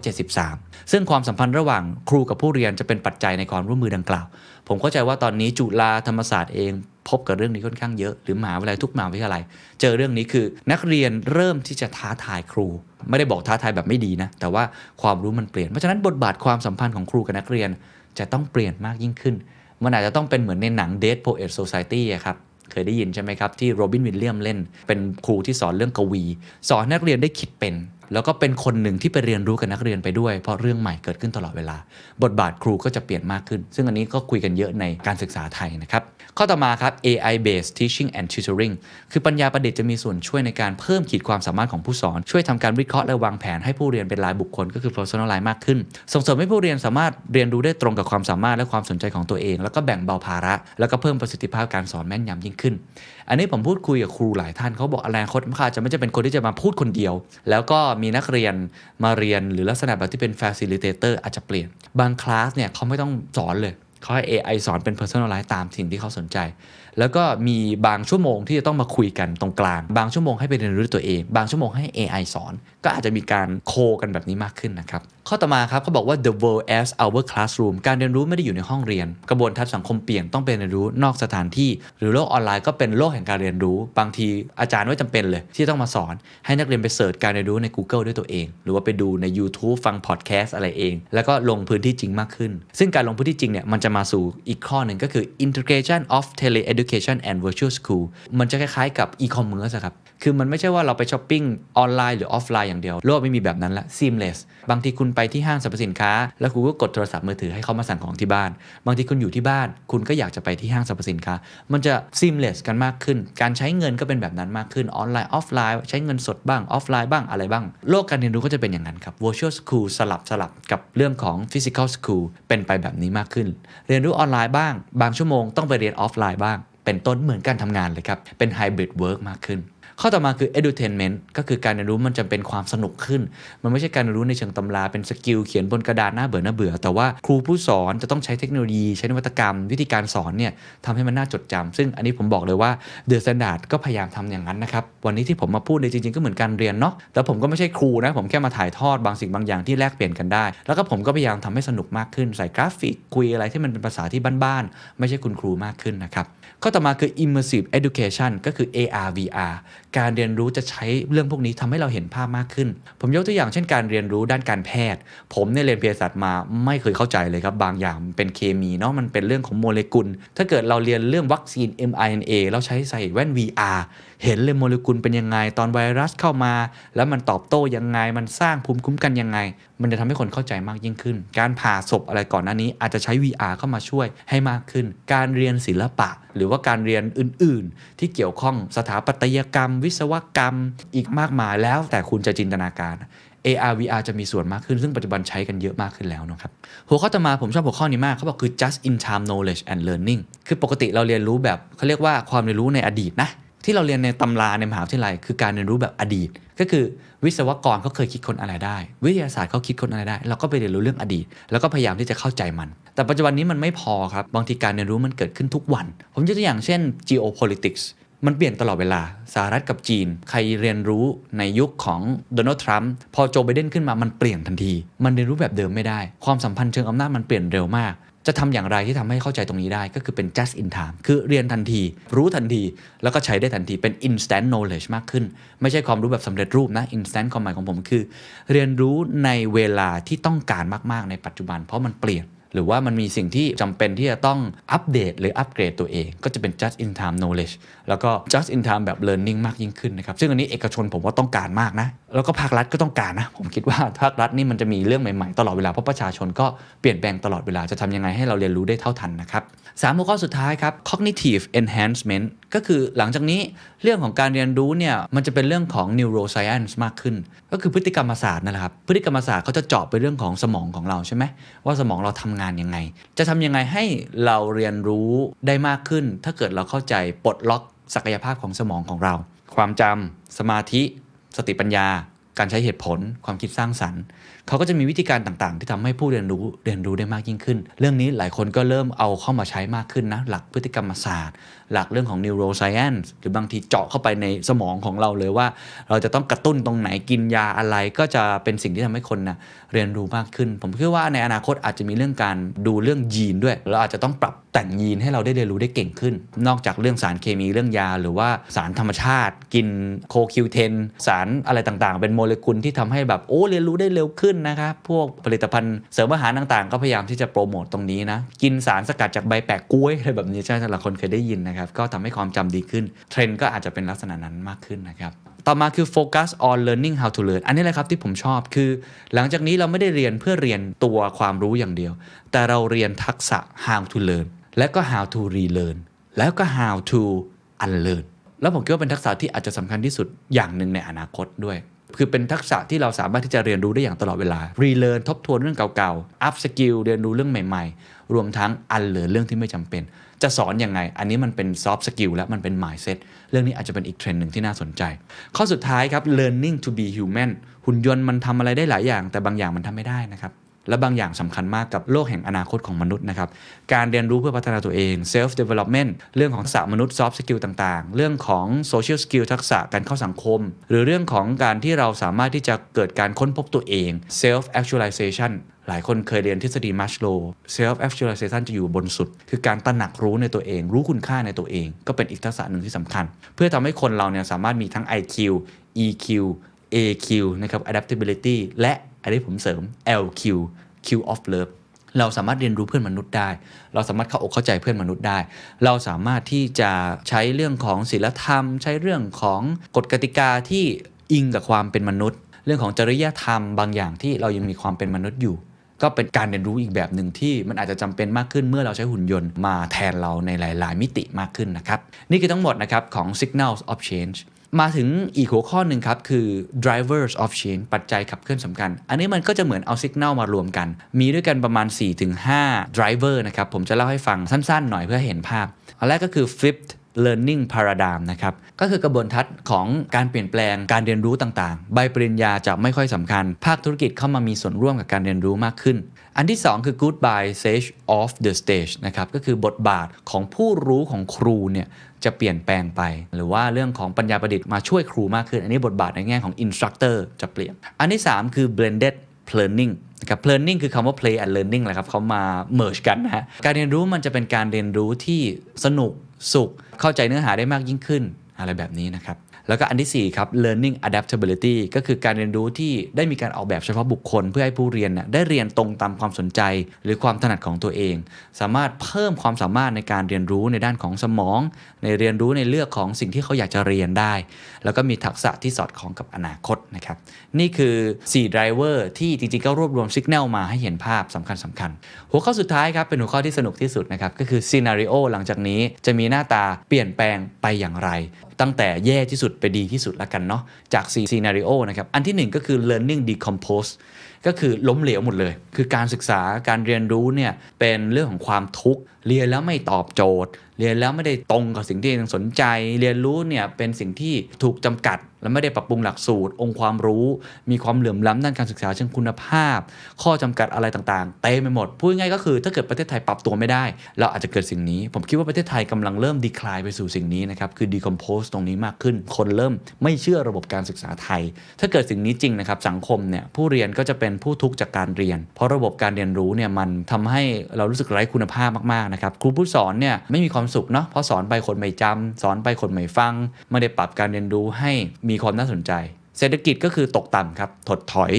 2573 ซึ่งความสัมพันธ์ระหว่างครูกับผู้เรียนจะเป็นปัจจัยในความร่วมมือดังกล่าว ผมเข้าใจว่าตอนนี้จุฬาธรรมศาสตร์เองพบกับเรื่องนี้ค่อนข้างเยอะ หรือมหาวิทยาลัยทุกมหาวิทยาลัย เจอเรื่องนี้คือ นักเรียนเริ่มที่จะท้าทายครู ไม่ได้บอกท้าทายแบบไม่ดีนะ แต่ว่าความรู้มันเปลี่ยน เพราะฉะนั้นบทบาทความสัมพันธ์ของครูกับนักเรียน จะต้องเปลี่ยนมากยิ่งขึ้น มันอาจจะต้องเป็นเหมือนในหนัง Dead Poet Society ครับเคยได้ยินใช่ไหมครับ ที่โรบินวิลเลียมเล่น เป็นครูที่สอนเรื่องกวี สอนนักเรียนได้คิดเป็น แล้วก็เป็นคนหนึ่งที่ไปเรียนรู้กับนักเรียนไปด้วย เพราะเรื่องใหม่เกิดขึ้นตลอดเวลา บทบาทครูก็จะเปลี่ยนมากขึ้น ซึ่งอันนี้ก็คุยกันเยอะในการศึกษาไทยนะครับ ข้อต่อมาครับ AI based teaching and tutoring คือปัญญาประดิษฐ์จะมีส่วนช่วยในการเพิ่มขีดความสามารถของผู้สอน ช่วยทำการวิเคราะห์และวางแผนให้ผู้เรียนเป็นรายบุคคลก็คือ personalize มากขึ้น ส่งเสริมให้ผู้เรียนสามารถเรียนรู้ได้ตรงกับความสามารถและความสนใจของตัวเอง แล้วก็แบ่งเบาภาระ แล้วก็เพิ่มประสิทธิภาพการสอนแม่นยำยิ่งขึ้น อันนี้ผมพูดคุยกับครูหลายท่านเขาบอกอนาคตมันอาจจะไม่จะเป็นคนที่จะมาพูดคนเดียว แล้วก็มีนักเรียนมาเรียนหรือลักษณะแบบที่เป็น facilitator อาจจะเปลี่ยนบางคลาสเนี่ยเขาไม่ต้องสอนเลย เขาให้ AI สอนเป็น personalize ตามสิ่งที่เขาสนใจ แล้วก็มีบางชั่วโมงที่จะต้องมาคุยกันตรงกลาง บางชั่วโมงให้ไปเรียนรู้ตัวเอง บางชั่วโมงให้ AI สอน ก็อาจจะมีการโคกันแบบนี้มากขึ้นนะครับ ข้อต่อมาครับเขาบอกว่า the world as our classroom การเรียนรู้ไม่ได้อยู่ในห้องเรียน กระบวนทัศน์สังคมเปลี่ยนต้องเป็นเรียนรู้นอกสถานที่ หรือโลกออนไลน์ก็เป็นโลกแห่งการเรียนรู้ บางทีอาจารย์ไม่จำเป็นเลย ที่ต้องมาสอน ให้นักเรียนไปเสิร์ชการเรียนรู้ใน Google ด้วยตัวเอง หรือว่าไปดูใน YouTube ฟังพอดแคสต์อะไรเอง แล้วก็ลงพื้นที่จริงมากขึ้น ซึ่งการลงพื้นที่จริงเนี่ยมันจะมาสู่อีกข้อหนึ่งก็คือ integration of Education and virtual school มันจะคล้ายๆกับ e-commerce ครับ คือมันไม่ใช่ว่าเราไปช้อปปิ้งออนไลน์หรือออฟไลน์อย่างเดียว โลกไม่มีแบบนั้นละ seamless บางทีคุณไปที่ห้างสรรพสินค้า แล้วคุณก็กดโทรศัพท์มือถือให้เขามาสั่งของที่บ้าน บางทีคุณอยู่ที่บ้าน คุณก็อยากจะไปที่ห้างสรรพสินค้า มันจะ seamless กันมากขึ้น การใช้เงินก็เป็นแบบนั้นมากขึ้นออนไลน์ออฟไลน์ ใช้เงินสดบ้างออฟไลน์บ้างอะไรบ้าง โลกการเรียนรู้ก็จะเป็นอย่างนั้นครับ virtual school สลับสลับกับเรื่องของ physical school เป็นไปแบบนี้มากขึ้น เรียนรู้ออนไลน์บ้าง บางชั่วโมงต้องไปเรียนออฟไลน์บ้าง เป็นต้นเหมือนการทำงานเลยครับ เป็น hybrid work มากขึ้นข้ข้อต่อมาคือ edutainment ก็คือการเรียนรู้มันจะเป็นความสนุกขึ้น มันไม่ใช่การเรียนรู้ในเชิงตำรา เป็น skill เขียนบนกระดาษหน้าเบื่อหน้าเบื่อ แต่ว่าครูผู้สอนจะต้องใช้เทคโนโลยี ใช้นวัตกรรม วิธีการสอนเนี่ยทำให้มันน่าจดจำซึ่งอันนี้ผมบอกเลยว่า The Standard ก็พยายามทำอย่างนั้นนะครับ วันนี้ที่ผมมาพูดเนี่ยจริงๆก็เหมือนการเรียนเนาะ แต่ผมก็ไม่ใช่ครูนะ ผมแค่มาถ่ายทอดบางสิ่งบางอย่างที่แลกเปลี่ยนกันได้ แล้วก็ผมก็พยายามทำให้สนุกมากขึ้น ใส่กราฟิก คุยอะไรที่มันเป็นภาษาที่บ้านๆ ไม่ใช่คุณครูมากขึ้นนะครับ ข้อต่อมาคือ immersive education ก็คือ AR VR การเรียนรู้จะใช้เรื่องพวกนี้ทำให้เราเห็นภาพมากขึ้น ผมยกตัวอย่างเช่นการเรียนรู้ด้านการแพทย์ ผมเนี่ยเรียนเภสัชมาไม่เคยเข้าใจเลยครับ บางอย่างเป็นเคมีเนาะมันเป็นเรื่องของโมเลกุล ถ้าเกิดเราเรียนเรื่องวัคซีน mRNA เราใช้ใส่แว่น VR เห็นเลยโมเลกุลเป็นยังไง ตอนไวรัสเข้ามา แล้วมันตอบโต้ยังไง มันสร้างภูมิคุ้มกันยังไง มันจะทำให้คนเข้าใจมากยิ่งขึ้น การผ่าศพอะไรก่อนหน้านี้ อาจจะใช้ VR เข้ามาช่วยให้มากขึ้น การเรียนศิลปะ หรือว่าการเรียนอื่น ๆ ที่เกี่ยวข้องสถาปัตยกรรม วิศวกรรม อีกมากมายแล้วแต่คุณจะจินตนาการ AR VR จะมีส่วนมากขึ้น ซึ่งปัจจุบันใช้กันเยอะมากขึ้นแล้วนะครับ หัวข้อต่อมาผมชอบหัวข้อนี้มาก เขาบอกคือ just in time knowledge and learning คือปกติเราเรียนรู้แบบเขาเรียกว่าความเรียนรู้ในอดีตนะ ที่เราเรียนในตำราในมหาวิทยาลัยคือการเรียนรู้แบบอดีต ก็คือวิศวกรเขาเคยคิดคนอะไรได้ วิทยาศาสตร์เขาคิดคนอะไรได้ เราก็ไปเรียนรู้เรื่องอดีต แล้วก็พยายามที่จะเข้าใจมัน แต่ปัจจุบันนี้มันไม่พอครับบางทีการเรียนรู้มันเกิดขึ้นทุกวัน ผมยกตัวอย่างเช่น geopolitics มันเปลี่ยนตลอดเวลาสหรัฐกับจีน ใครเรียนรู้ในยุคของโดนัลด์ทรัมป์พอโจไบเดนขึ้นมามันเปลี่ยนทันที มันเรียนรู้แบบเดิมไม่ได้ ความสัมพันธ์เชิงอำนาจมันเปลี่ยนเร็วมาก จะทำอย่างไรที่ทำให้เข้าใจตรงนี้ได้ก็คือเป็น just in time คือเรียนทันที รู้ทันที แล้วก็ใช้ได้ทันทีเป็น instant knowledge มากขึ้น ไม่ใช่ความรู้แบบสำเร็จรูปนะ instant ความหมายของผมคือ เรียนรู้ในเวลาที่ต้องการมากๆในปัจจุบัน เพราะมันเปลี่ยน หรือว่ามันมีสิ่งที่จำเป็นที่จะต้องอัปเดตหรืออัปเกรดตัวเอง ก็จะเป็น just in time knowledge แล้วก็ just in time แบบ learning มากยิ่งขึ้นนะครับ ซึ่งอันนี้เอกชนผมว่าต้องการมากนะ แล้วก็ภาครัฐก็ต้องการนะ ผมคิดว่าภาครัฐนี่มันจะมีเรื่องใหม่ๆ ตลอดเวลา เพราะประชาชนก็เปลี่ยนแปลงตลอดเวลาจะทำยังไงให้เราเรียนรู้ได้เท่าทันนะครับสามหัวข้อสุดท้ายครับ cognitive enhancement ก็คือหลังจากนี้เรื่องของการเรียนรู้เนี่ยมันจะเป็นเรื่องของ neuroscience มากขึ้น ก็คือพฤติกรรมศาสตร์นั่นแหละครับพฤติกรรมศาสตร์เขาจะเจาะไปเรื่องของสมองของเราใช่ไหมว่าสมองเราทำงานยังไง จะทำยังไงให้เราเรียนรู้ได้มากขึ้น ถ้าเกิดเราเข้าใจปลดล็อกศักยภาพของสมองของเรา ความจำสมาธิ สติปัญญา การใช้เหตุผล ความคิดสร้างสรรค์เขาก็จะมีวิธีการต่างๆ ที่ทำให้ผู้เรียนรู้เรียนรู้ได้มากยิ่งขึ้น เรื่องนี้หลายคนก็เริ่มเอาเข้ามาใช้มากขึ้นนะหลักพฤติกรรมศาสตร์หลักเรื่องของ neuroscience หรือบางทีเจาะเข้าไปในสมองของเราเลยว่า เราจะต้องกระตุ้นตรงไหนกินยาอะไร ก็จะเป็นสิ่งที่ทำให้คนนะเรียนรู้มากขึ้น ผมคิดว่าในอนาคตอาจจะมีเรื่องการดูเรื่องยีนด้วยเราอาจจะต้องปรับแต่งยีนให้เราได้เรียนรู้ได้เก่งขึ้น นอกจากเรื่องสารเคมีเรื่องยา หรือว่าสารธรรมชาติ กินโคคิวเทนสารอะไรต่างๆ เป็นโมเลกุลที่ทำให้แบบโอ้เรียนรู้ได้เร็วขึ้นนะครับพวกผลิตภัณฑ์เสริมอาหารต่างๆ ก็พยายามที่จะโปรโมตตรงนี้นะกินสารสกัดจากใบแปะกล้วยอะไรแบบนี้ใช่ไหมหลายคนเคยได้ยินนะครับก็ทำให้ความจำดีขึ้น เทรนด์ก็อาจจะเป็นลักษณะนั้นมากขึ้นนะครับต่อมาคือ focus on learning how to learn อันนี้แหละครับที่ผมชอบคือ หลังจากนี้เราไม่ได้เรียนเพื่อเรียนตัวความรู้อย่างเดียว แต่เราเรียนทักษะ how to learn และก็ how to relearn แล้วก็ how to unlearn แล้วผมคิดว่าเป็นทักษะที่อาจจะสำคัญที่สุดอย่างหนึ่งในอนาคตด้วย คือเป็นทักษะที่เราสามารถที่จะเรียนรู้ได้อย่างตลอดเวลา relearn ทบทวนเรื่องเก่าๆ up skill เรียนรู้เรื่องใหม่ ๆ รวมทั้ง unlearn เรื่องที่ไม่จำเป็น จะสอนยังไง อันนี้มันเป็น soft skill และมันเป็น mindset เรื่องนี้อาจจะเป็นอีกเทรนด์หนึ่งที่น่าสนใจ ข้อสุดท้ายครับ learning to be human หุ่นยนต์มันทำอะไรได้หลายอย่าง แต่บางอย่างมันทำไม่ได้นะครับ และบางอย่างสำคัญมากกับโลกแห่งอนาคตของมนุษย์นะครับ การเรียนรู้เพื่อพัฒนาตัวเอง self development เรื่องของทักษะมนุษย์ soft skill ต่างๆ เรื่องของ social skill ทักษะการเข้าสังคม หรือเรื่องของการที่เราสามารถที่จะเกิดการค้นพบตัวเอง self actualization หลายคนเคยเรียนทฤษฎีมัชโล self actualization จะอยู่บนสุด คือการตระหนักรู้ในตัวเอง รู้คุณค่าในตัวเอง ก็เป็นอีกทักษะหนึ่งที่สำคัญ เพื่อทำให้คนเราเนี่ยสามารถมีทั้ง IQ EQ AQ นะครับ adaptability และ อันนี้ผมเสริม LQ Q of Love เราสามารถเรียนรู้เพื่อนมนุษย์ได้ เราสามารถเข้าอกเข้าใจเพื่อนมนุษย์ได้ เราสามารถที่จะใช้เรื่องของศีลธรรม ใช้เรื่องของกฎกติกาที่อิงกับความเป็นมนุษย์ เรื่องของจริยธรรมบางอย่างที่เรายังมีความเป็นมนุษย์อยู่ ก็เป็นการเรียนรู้อีกแบบหนึ่งที่มันอาจจะจำเป็นมากขึ้นเมื่อเราใช้หุ่นยนต์มาแทนเราในหลาย ๆ มิติมากขึ้นนะครับ นี่คือทั้งหมดนะครับของ signals of change มาถึงอีกหัวข้อหนึ่งครับ คือ drivers of change ปัจจัยขับเคลื่อนสำคัญ อันนี้มันก็จะเหมือนเอา signal มารวมกัน มีด้วยกันประมาณ 4-5 driver นะครับ ผมจะเล่าให้ฟังสั้นๆ หน่อยเพื่อเห็นภาพ อันแรกก็คือ flipped learning paradigm นะครับ ก็คือกระบวนทัศน์ของการเปลี่ยนแปลงการเรียนรู้ต่างๆ ใบปริญญาจะไม่ค่อยสำคัญ ภาคธุรกิจเข้ามามีส่วนร่วมกับการเรียนรู้มากขึ้น อันที่ 2 คือ goodbye stage of the stage นะครับ ก็คือบทบาทของผู้รู้ของครูเนี่ย จะเปลี่ยนแปลงไป หรือว่าเรื่องของปัญญาประดิษฐ์มาช่วยครูมากขึ้น อันนี้บทบาทในแง่ของ instructor จะเปลี่ยน อันที่ 3 คือ blended learning นะครับ learning คือคำว่า play and learning แหละครับเขามา merge กันนะฮะการเรียนรู้มันจะเป็นการเรียนรู้ที่สนุกสุขเข้าใจเนื้อหาได้มากยิ่งขึ้น อะไรแบบนี้นะครับ แล้วก็อันที่ 4 ครับ learning adaptability ก็คือการเรียนรู้ที่ได้มีการออกแบบเฉพาะบุคคล เพื่อให้ผู้เรียนน่ะได้เรียนตรงตามความสนใจ หรือความถนัดของตัวเอง สามารถเพิ่มความสามารถในการเรียนรู้ในด้านของสมอง ในเรียนรู้ในเรื่องของสิ่งที่เขาอยากจะเรียนได้ แล้วก็มีทักษะที่สอดคล้องกับอนาคตนะครับนี่คือ4 driver ที่จริงๆก็รวบรวมสัญญาณมาให้เห็นภาพสำคัญสำคัญ หัวข้อสุดท้ายครับเป็นหัวข้อที่สนุกที่สุดนะครับก็คือ scenario หลังจากนี้จะมีหน้าตาเปลี่ยนแปลงไปอย่างไร ตั้งแต่แย่ที่สุดไปดีที่สุดละกันเนาะจาก4 scenario นะครับ อันที่ 1 ก็คือ learning decompose ก็คือล้มเหลวหมดเลย คือการศึกษาการเรียนรู้เนี่ยเป็นเรื่องของความทุกข์ เรียนแล้วไม่ตอบโจทย์ เรียนแล้วไม่ได้ตรงกับสิ่งที่ตัวเองสนใจ เรียนรู้เนี่ยเป็นสิ่งที่ถูกจำกัด และไม่ได้ปรับปรุงหลักสูตร องค์ความรู้ มีความเหลื่อมล้ำด้านการศึกษาเชิงคุณภาพ ข้อจำกัดอะไรต่างๆ เต็มไปหมด พูดง่ายก็คือถ้าเกิดประเทศไทยปรับตัวไม่ได้ เราอาจจะเกิดสิ่งนี้ ผมคิดว่าประเทศไทยกำลังเริ่มดีคลายไปสู่สิ่งนี้นะครับคือ decompose ตรงนี้มากขึ้น คนเริ่มไม่เชื่อระบบการศึกษาไทย ถ้าเกิดสิ่งนี้จริงนะครับสังคมเนี่ยผู้เรียนก็จะเป็นผู้ทุกข์จากการเรียน เพราะระบบการเรียนรู้เนี่ยมันทำให้เรารู้สึกไร้คุณภาพมากๆนะครับครูผู้สอนเนี่ยไม่มีความสุขเนาะเพราะสอนไปคนไม่จำสอนไปคนไม่ฟัง ไม่ได้ปรับการเรียนรู้ให้มีความน่าสนใจ เศรษฐกิจก็คือตกต่ำครับถดถอย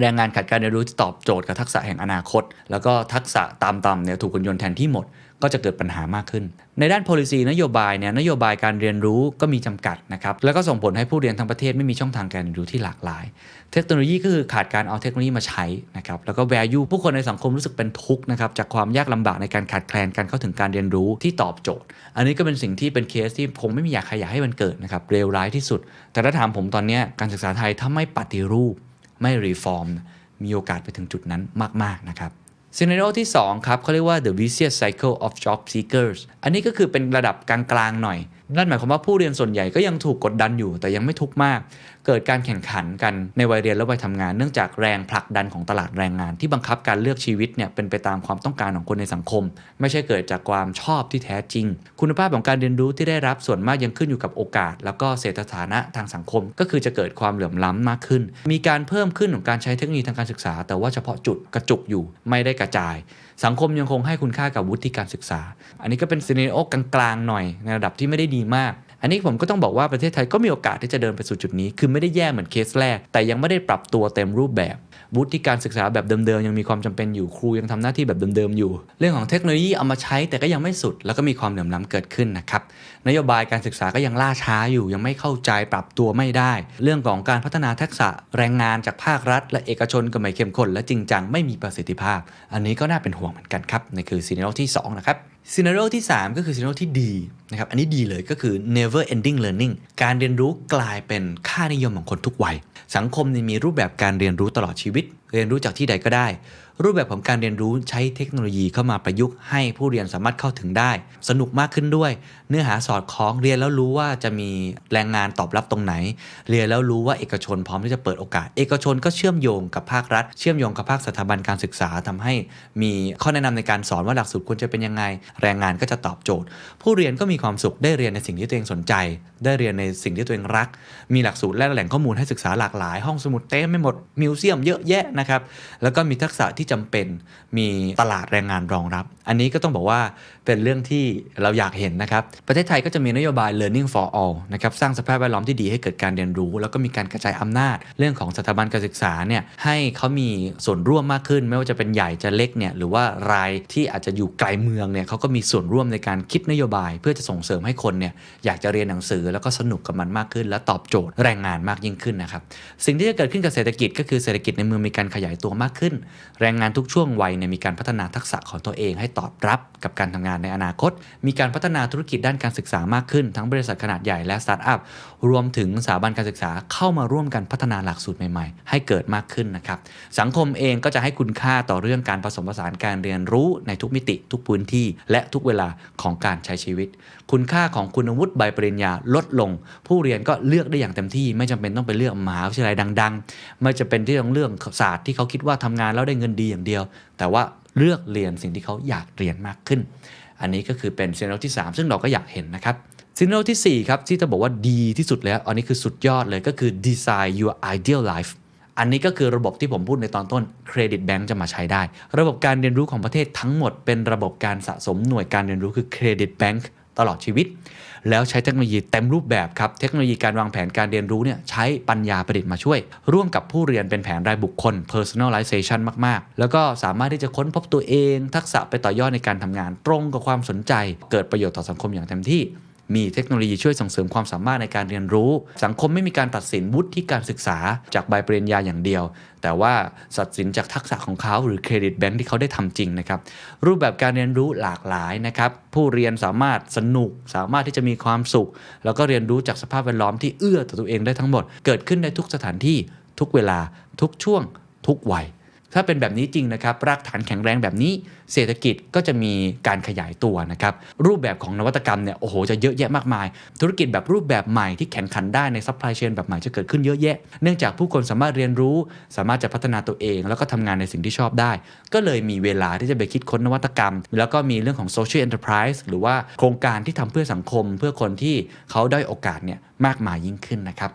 แรงงานขาดการเรียนรู้ที่ตอบโจทย์กับทักษะแห่งอนาคต แล้วก็ทักษะตามต่ำเนี่ยถูกคนยนต์แทนที่หมด ก็จะเกิดปัญหามากขึ้น ในด้าน policy นโยบายเนี่ยนโยบายการเรียนรู้ก็มีจำกัดนะครับแล้วก็ส่งผลให้ผู้เรียนทั้งประเทศไม่มีช่องทางการเรียนรู้ที่หลากหลาย เทคโนโลยีก็คือขาดการเอาเทคโนโลยีมาใช้นะครับแล้วก็ value ผู้คนในสังคมรู้สึกเป็นทุกข์นะครับจากความยากลำบากในการขาดแคลนการเข้าถึงการเรียนรู้ที่ตอบโจทย์ อันนี้ก็เป็นสิ่งที่เป็นเคสที่ผมไม่มีอยากใครอยากให้มันเกิดนะครับเลวร้ายที่สุด แต่ถ้าถามผมตอนนี้การศึกษาไทยถ้าไม่ปฏิรูป ไม่ reform มีโอกาสไปถึงจุดนั้นมาก ๆ นะครับ scenario ที่ 2 ครับเขาเรียกว่า the vicious cycle of job seekers อันนี้ก็คือเป็นระดับกลาง ๆ หน่อย นั่นหมายความว่าผู้เรียนส่วนใหญ่ก็ยังถูกกดดันอยู่แต่ยังไม่ทุกข์มาก เกิดการแข่งขันกันในวัยเรียนและวัยทำงาน เนื่องจากแรงผลักดันของตลาดแรงงาน ที่บังคับการเลือกชีวิตเนี่ยเป็นไปตามความต้องการของคนในสังคม ไม่ใช่เกิดจากความชอบที่แท้จริง คุณภาพของการเรียนรู้ที่ได้รับส่วนมากยังขึ้นอยู่กับโอกาส แล้วก็เศรษฐฐานะทางสังคม ก็คือจะเกิดความเหลื่อมล้ำมากขึ้น มีการเพิ่มขึ้นของการใช้เทคโนโลยีทางการศึกษา แต่ว่าเฉพาะจุดกระจุกอยู่ไม่ได้กระจาย สังคมยังคงให้คุณค่ากับวุฒิการศึกษา อันนี้ก็เป็นซีเนโอกลางๆหน่อยในระดับที่ไม่ได้ดีมาก อันนี้ผมก็ต้องบอกว่าประเทศไทยก็มีโอกาสที่จะเดินไปสู่จุดนี้ คือไม่ได้แย่เหมือนเคสแรก แต่ยังไม่ได้ปรับตัวเต็มรูปแบบวุฒิการศึกษาแบบเดิมๆยังมีความจำเป็นอยู่ครูยังทำหน้าที่แบบเดิมๆอยู่ เรื่องของเทคโนโลยีเอามาใช้แต่ก็ยังไม่สุด แล้วก็มีความเหลื่อมล้ำเกิดขึ้นนะครับนโยบายการศึกษาก็ยังล่าช้าอยู่ ยังไม่เข้าใจปรับตัวไม่ได้ เรื่องของการพัฒนาทักษะแรงงานจากภาครัฐ และเอกชนก็ไม่เข้มข้นและจริงจังไม่มีประสิทธิภาพ อันนี้ก็น่าเป็นห่วงเหมือนกันครับนี่คือ scenario ที่สองนะครับ scenario ที่ 3 ก็คือ scenario ที่ดีนะครับอันนี้ดีเลยก็คือ never ending learning การเรียนรู้กลายเป็นค่านิยมของคนทุกวัย สังคมมีรูปแบบการเรียนรู้ตลอดชีวิต เรียนรู้จากที่ใดก็ได้ รูปแบบของการเรียนรู้ใช้เทคโนโลยีเข้ามาประยุกต์ให้ผู้เรียนสามารถเข้าถึงได้ สนุกมากขึ้นด้วย เนื้อหาสอดคล้องเรียนแล้วรู้ว่าจะมีแรงงานตอบรับตรงไหน เรียนแล้วรู้ว่าเอกชนพร้อมที่จะเปิดโอกาส เอกชนก็เชื่อมโยงกับภาครัฐ เชื่อมโยงกับภาคสถาบันการศึกษาทำให้ มีข้อแนะนำในการสอนว่าหลักสูตรควรจะเป็นยังไง แรงงานก็จะตอบโจทย์ ผู้เรียนก็มีความสุขได้เรียนในสิ่งที่ตัวเองสนใจ ได้เรียนในสิ่งที่ตัวเองรัก มีหลักสูตรและแหล่งข้อมูลให้ศึกษาหลากหลาย ห้องสมุดเต็มไม่หมดมิวเซียมเยอะแยะนะครับแล้วก็มีทักษะที่จำเป็นมีตลาดแรงงานรองรับ อันนี้ก็ต้องบอกว่าเป็นเรื่องที่เราอยากเห็นนะครับ ประเทศไทยก็จะมีนโยบาย learning for all นะครับสร้างสภาพแวดล้อมที่ดีให้เกิดการเรียนรู้ แล้วก็มีการกระจายอำนาจ เรื่องของสถาบันการศึกษาเนี่ยให้เขามีส่วนร่วมมากขึ้น ไม่ว่าจะเป็นใหญ่จะเล็กเนี่ยหรือว่ารายที่อาจจะอยู่ไกลเมืองเนี่ยเขาก็มีส่วนร่วมในการคิดนโยบาย เพื่อจะส่งเสริมให้คนเนี่ยอยากจะเรียนหนังสือแล้วก็สนุกกับมันมากขึ้น และตอบโจทย์แรงงานมากยิ่งขึ้นนะครับสิ่งที่จะเกิดขึ้นกับเศรษฐกิจก็คือเศรษฐกิจในเมืองมีการขยายตัวมากขึ้น แรงงานทุกช่วงวัยเนี่ยมีการพัฒนาทักษะของตัวเองให้ตอบรับกับการทำงานในอนาคต มีการพัฒนาธุรกิจด้านการศึกษามากขึ้น ทั้งบริษัทขนาดใหญ่และสตาร์ทอัพ รวมถึงสถาบันการศึกษาเข้ามาร่วมกันพัฒนาหลักสูตรใหม่ๆ ให้เกิดมากขึ้นนะครับ สังคมเองก็จะให้คุณค่าต่อเรื่องการผสมผสานการเรียนรู้ในทุกมิติ ทุกพื้นที่ และทุกเวลาของการใช้ชีวิต คุณค่าของคุณวุฒิใบปริญญาลดลง ผู้เรียนก็เลือกได้อย่างเต็มที่ ไม่จำเป็นต้องไปเลือกมหาวิทยาลัยดัง ๆ ไม่จะเป็นที่ต้องเรื่องศาสตร์ที่เขาคิดว่าทำงานแล้วได้เงินดีอย่างเดียว แต่ว่าเลือกเรียนสิ่งที่เขาอยากเรียนมากขึ้น อันนี้ก็คือเป็นซีน a ที่ 3 ซึ่งเราก็อยากเห็นนะครับซีน a ที่4ครับที่จะบอกว่าดีที่สุดแล้ว อันนี้คือสุดยอดเลยก็คือ design your ideal life อันนี้ก็คือระบบที่ผมพูดในตอนต้นเครดิตแบง k จะมาใช้ได้ ระบบการเรียนรู้ของประเทศทั้งหมดเป็นระบบการสะสมหน่วยการเรียนรู้คือเครดิตแบง k ตลอดชีวิต แล้วใช้เทคโนโลยีเต็มรูปแบบครับ เทคโนโลยีการวางแผนการเรียนรู้เนี่ยใช้ปัญญาประดิษฐ์มาช่วย ร่วมกับผู้เรียนเป็นแผนรายบุคคล personalization มาก ๆ แล้วก็สามารถที่จะค้นพบตัวเอง ทักษะไปต่อยอดในการทำงานตรงกับความสนใจ เกิดประโยชน์ต่อสังคมอย่างเต็มที่ มีเทคโนโลยีช่วยส่งเสริมความสามารถในการเรียนรู้ สังคมไม่มีการตัดสินวุฒิการศึกษาจากใบปริญญาอย่างเดียว แต่ว่าตัดสินจากทักษะของเขาหรือเครดิตแบงค์ที่เขาได้ทำจริงนะครับ รูปแบบการเรียนรู้หลากหลายนะครับ ผู้เรียนสามารถสนุก สามารถที่จะมีความสุข แล้วก็เรียนรู้จากสภาพแวดล้อมที่เอื้อต่อตัวเองได้ทั้งหมด เกิดขึ้นในทุกสถานที่ทุกเวลาทุกช่วง ทุกวัย ถ้าเป็นแบบนี้จริงนะครับ รากฐานแข็งแรงแบบนี้ เศรษฐกิจก็จะมีการขยายตัวนะครับ รูปแบบของนวัตกรรมเนี่ยโอ้โหจะเยอะแยะมากมาย ธุรกิจแบบรูปแบบใหม่ที่แข่งขันได้ใน supply chain แบบใหม่จะเกิดขึ้นเยอะแยะ เนื่องจากผู้คนสามารถเรียนรู้ สามารถจะพัฒนาตัวเอง แล้วก็ทำงานในสิ่งที่ชอบได้ ก็เลยมีเวลาที่จะไปคิดค้นนวัตกรรม แล้วก็มีเรื่องของ social enterprise หรือว่าโครงการที่ทำเพื่อสังคม เพื่อคนที่เขาได้โอกาสเนี่ยมากมายยิ่งขึ้นนะครับ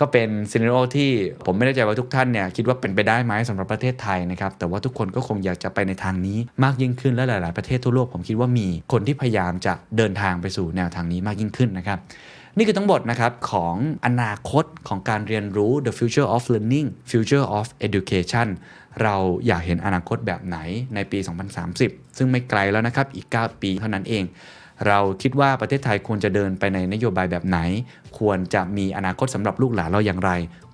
ก็เป็นซีน a รที่ผมไม่แน่ใจว่าทุกท่านเนี่ยคิดว่าเป็นไปได้ไหมสำหรับประเทศไทยนะครับแต่ว่าทุกคนก็คงอยากจะไปในทางนี้มากยิ่งขึ้นและหลาย ๆ ประเทศทั่วโลกผมคิดว่ามีคนที่พยายามจะเดินทางไปสู่แนวทางนี้มากยิ่งขึ้นนะครับนี่คือทั้งหมดนะครับของอนาคตของการเรียนรู้ the future of learning future of education เราอยากเห็นอนาคตแบบไหนในปี 2030 ซึ่งไม่ไกลแล้วนะครับอีก 9 ปีเท่านั้นเอง เราคิดว่าประเทศไทยควรจะเดินไปในนโยบายแบบไหน ควรจะมีอนาคตสำหรับลูกหลานเราอย่างไร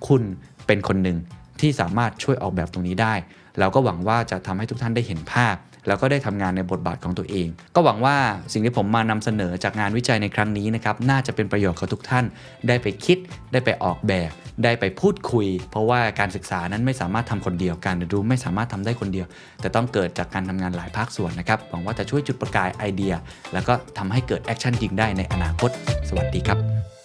คุณเป็นคนหนึ่งที่สามารถช่วยออกแบบตรงนี้ได้ เราก็หวังว่าจะทำให้ทุกท่านได้เห็นภาพ แล้วก็ได้ทำงานในบทบาทของตัวเอง ก็หวังว่าสิ่งที่ผมมานำเสนอจากงานวิจัยในครั้งนี้นะครับน่าจะเป็นประโยชน์กับทุกท่าน ได้ไปคิด ได้ไปออกแบบ ได้ไปพูดคุย เพราะว่าการศึกษานั้นไม่สามารถทำคนเดียวการเรียนรู้ไม่สามารถทำได้คนเดียว แต่ต้องเกิดจากการทำงานหลายภาคส่วนนะครับหวังว่าจะช่วยจุดประกายไอเดีย แล้วก็ทำให้เกิด action จริงได้ในอนาคต สวัสดีครับ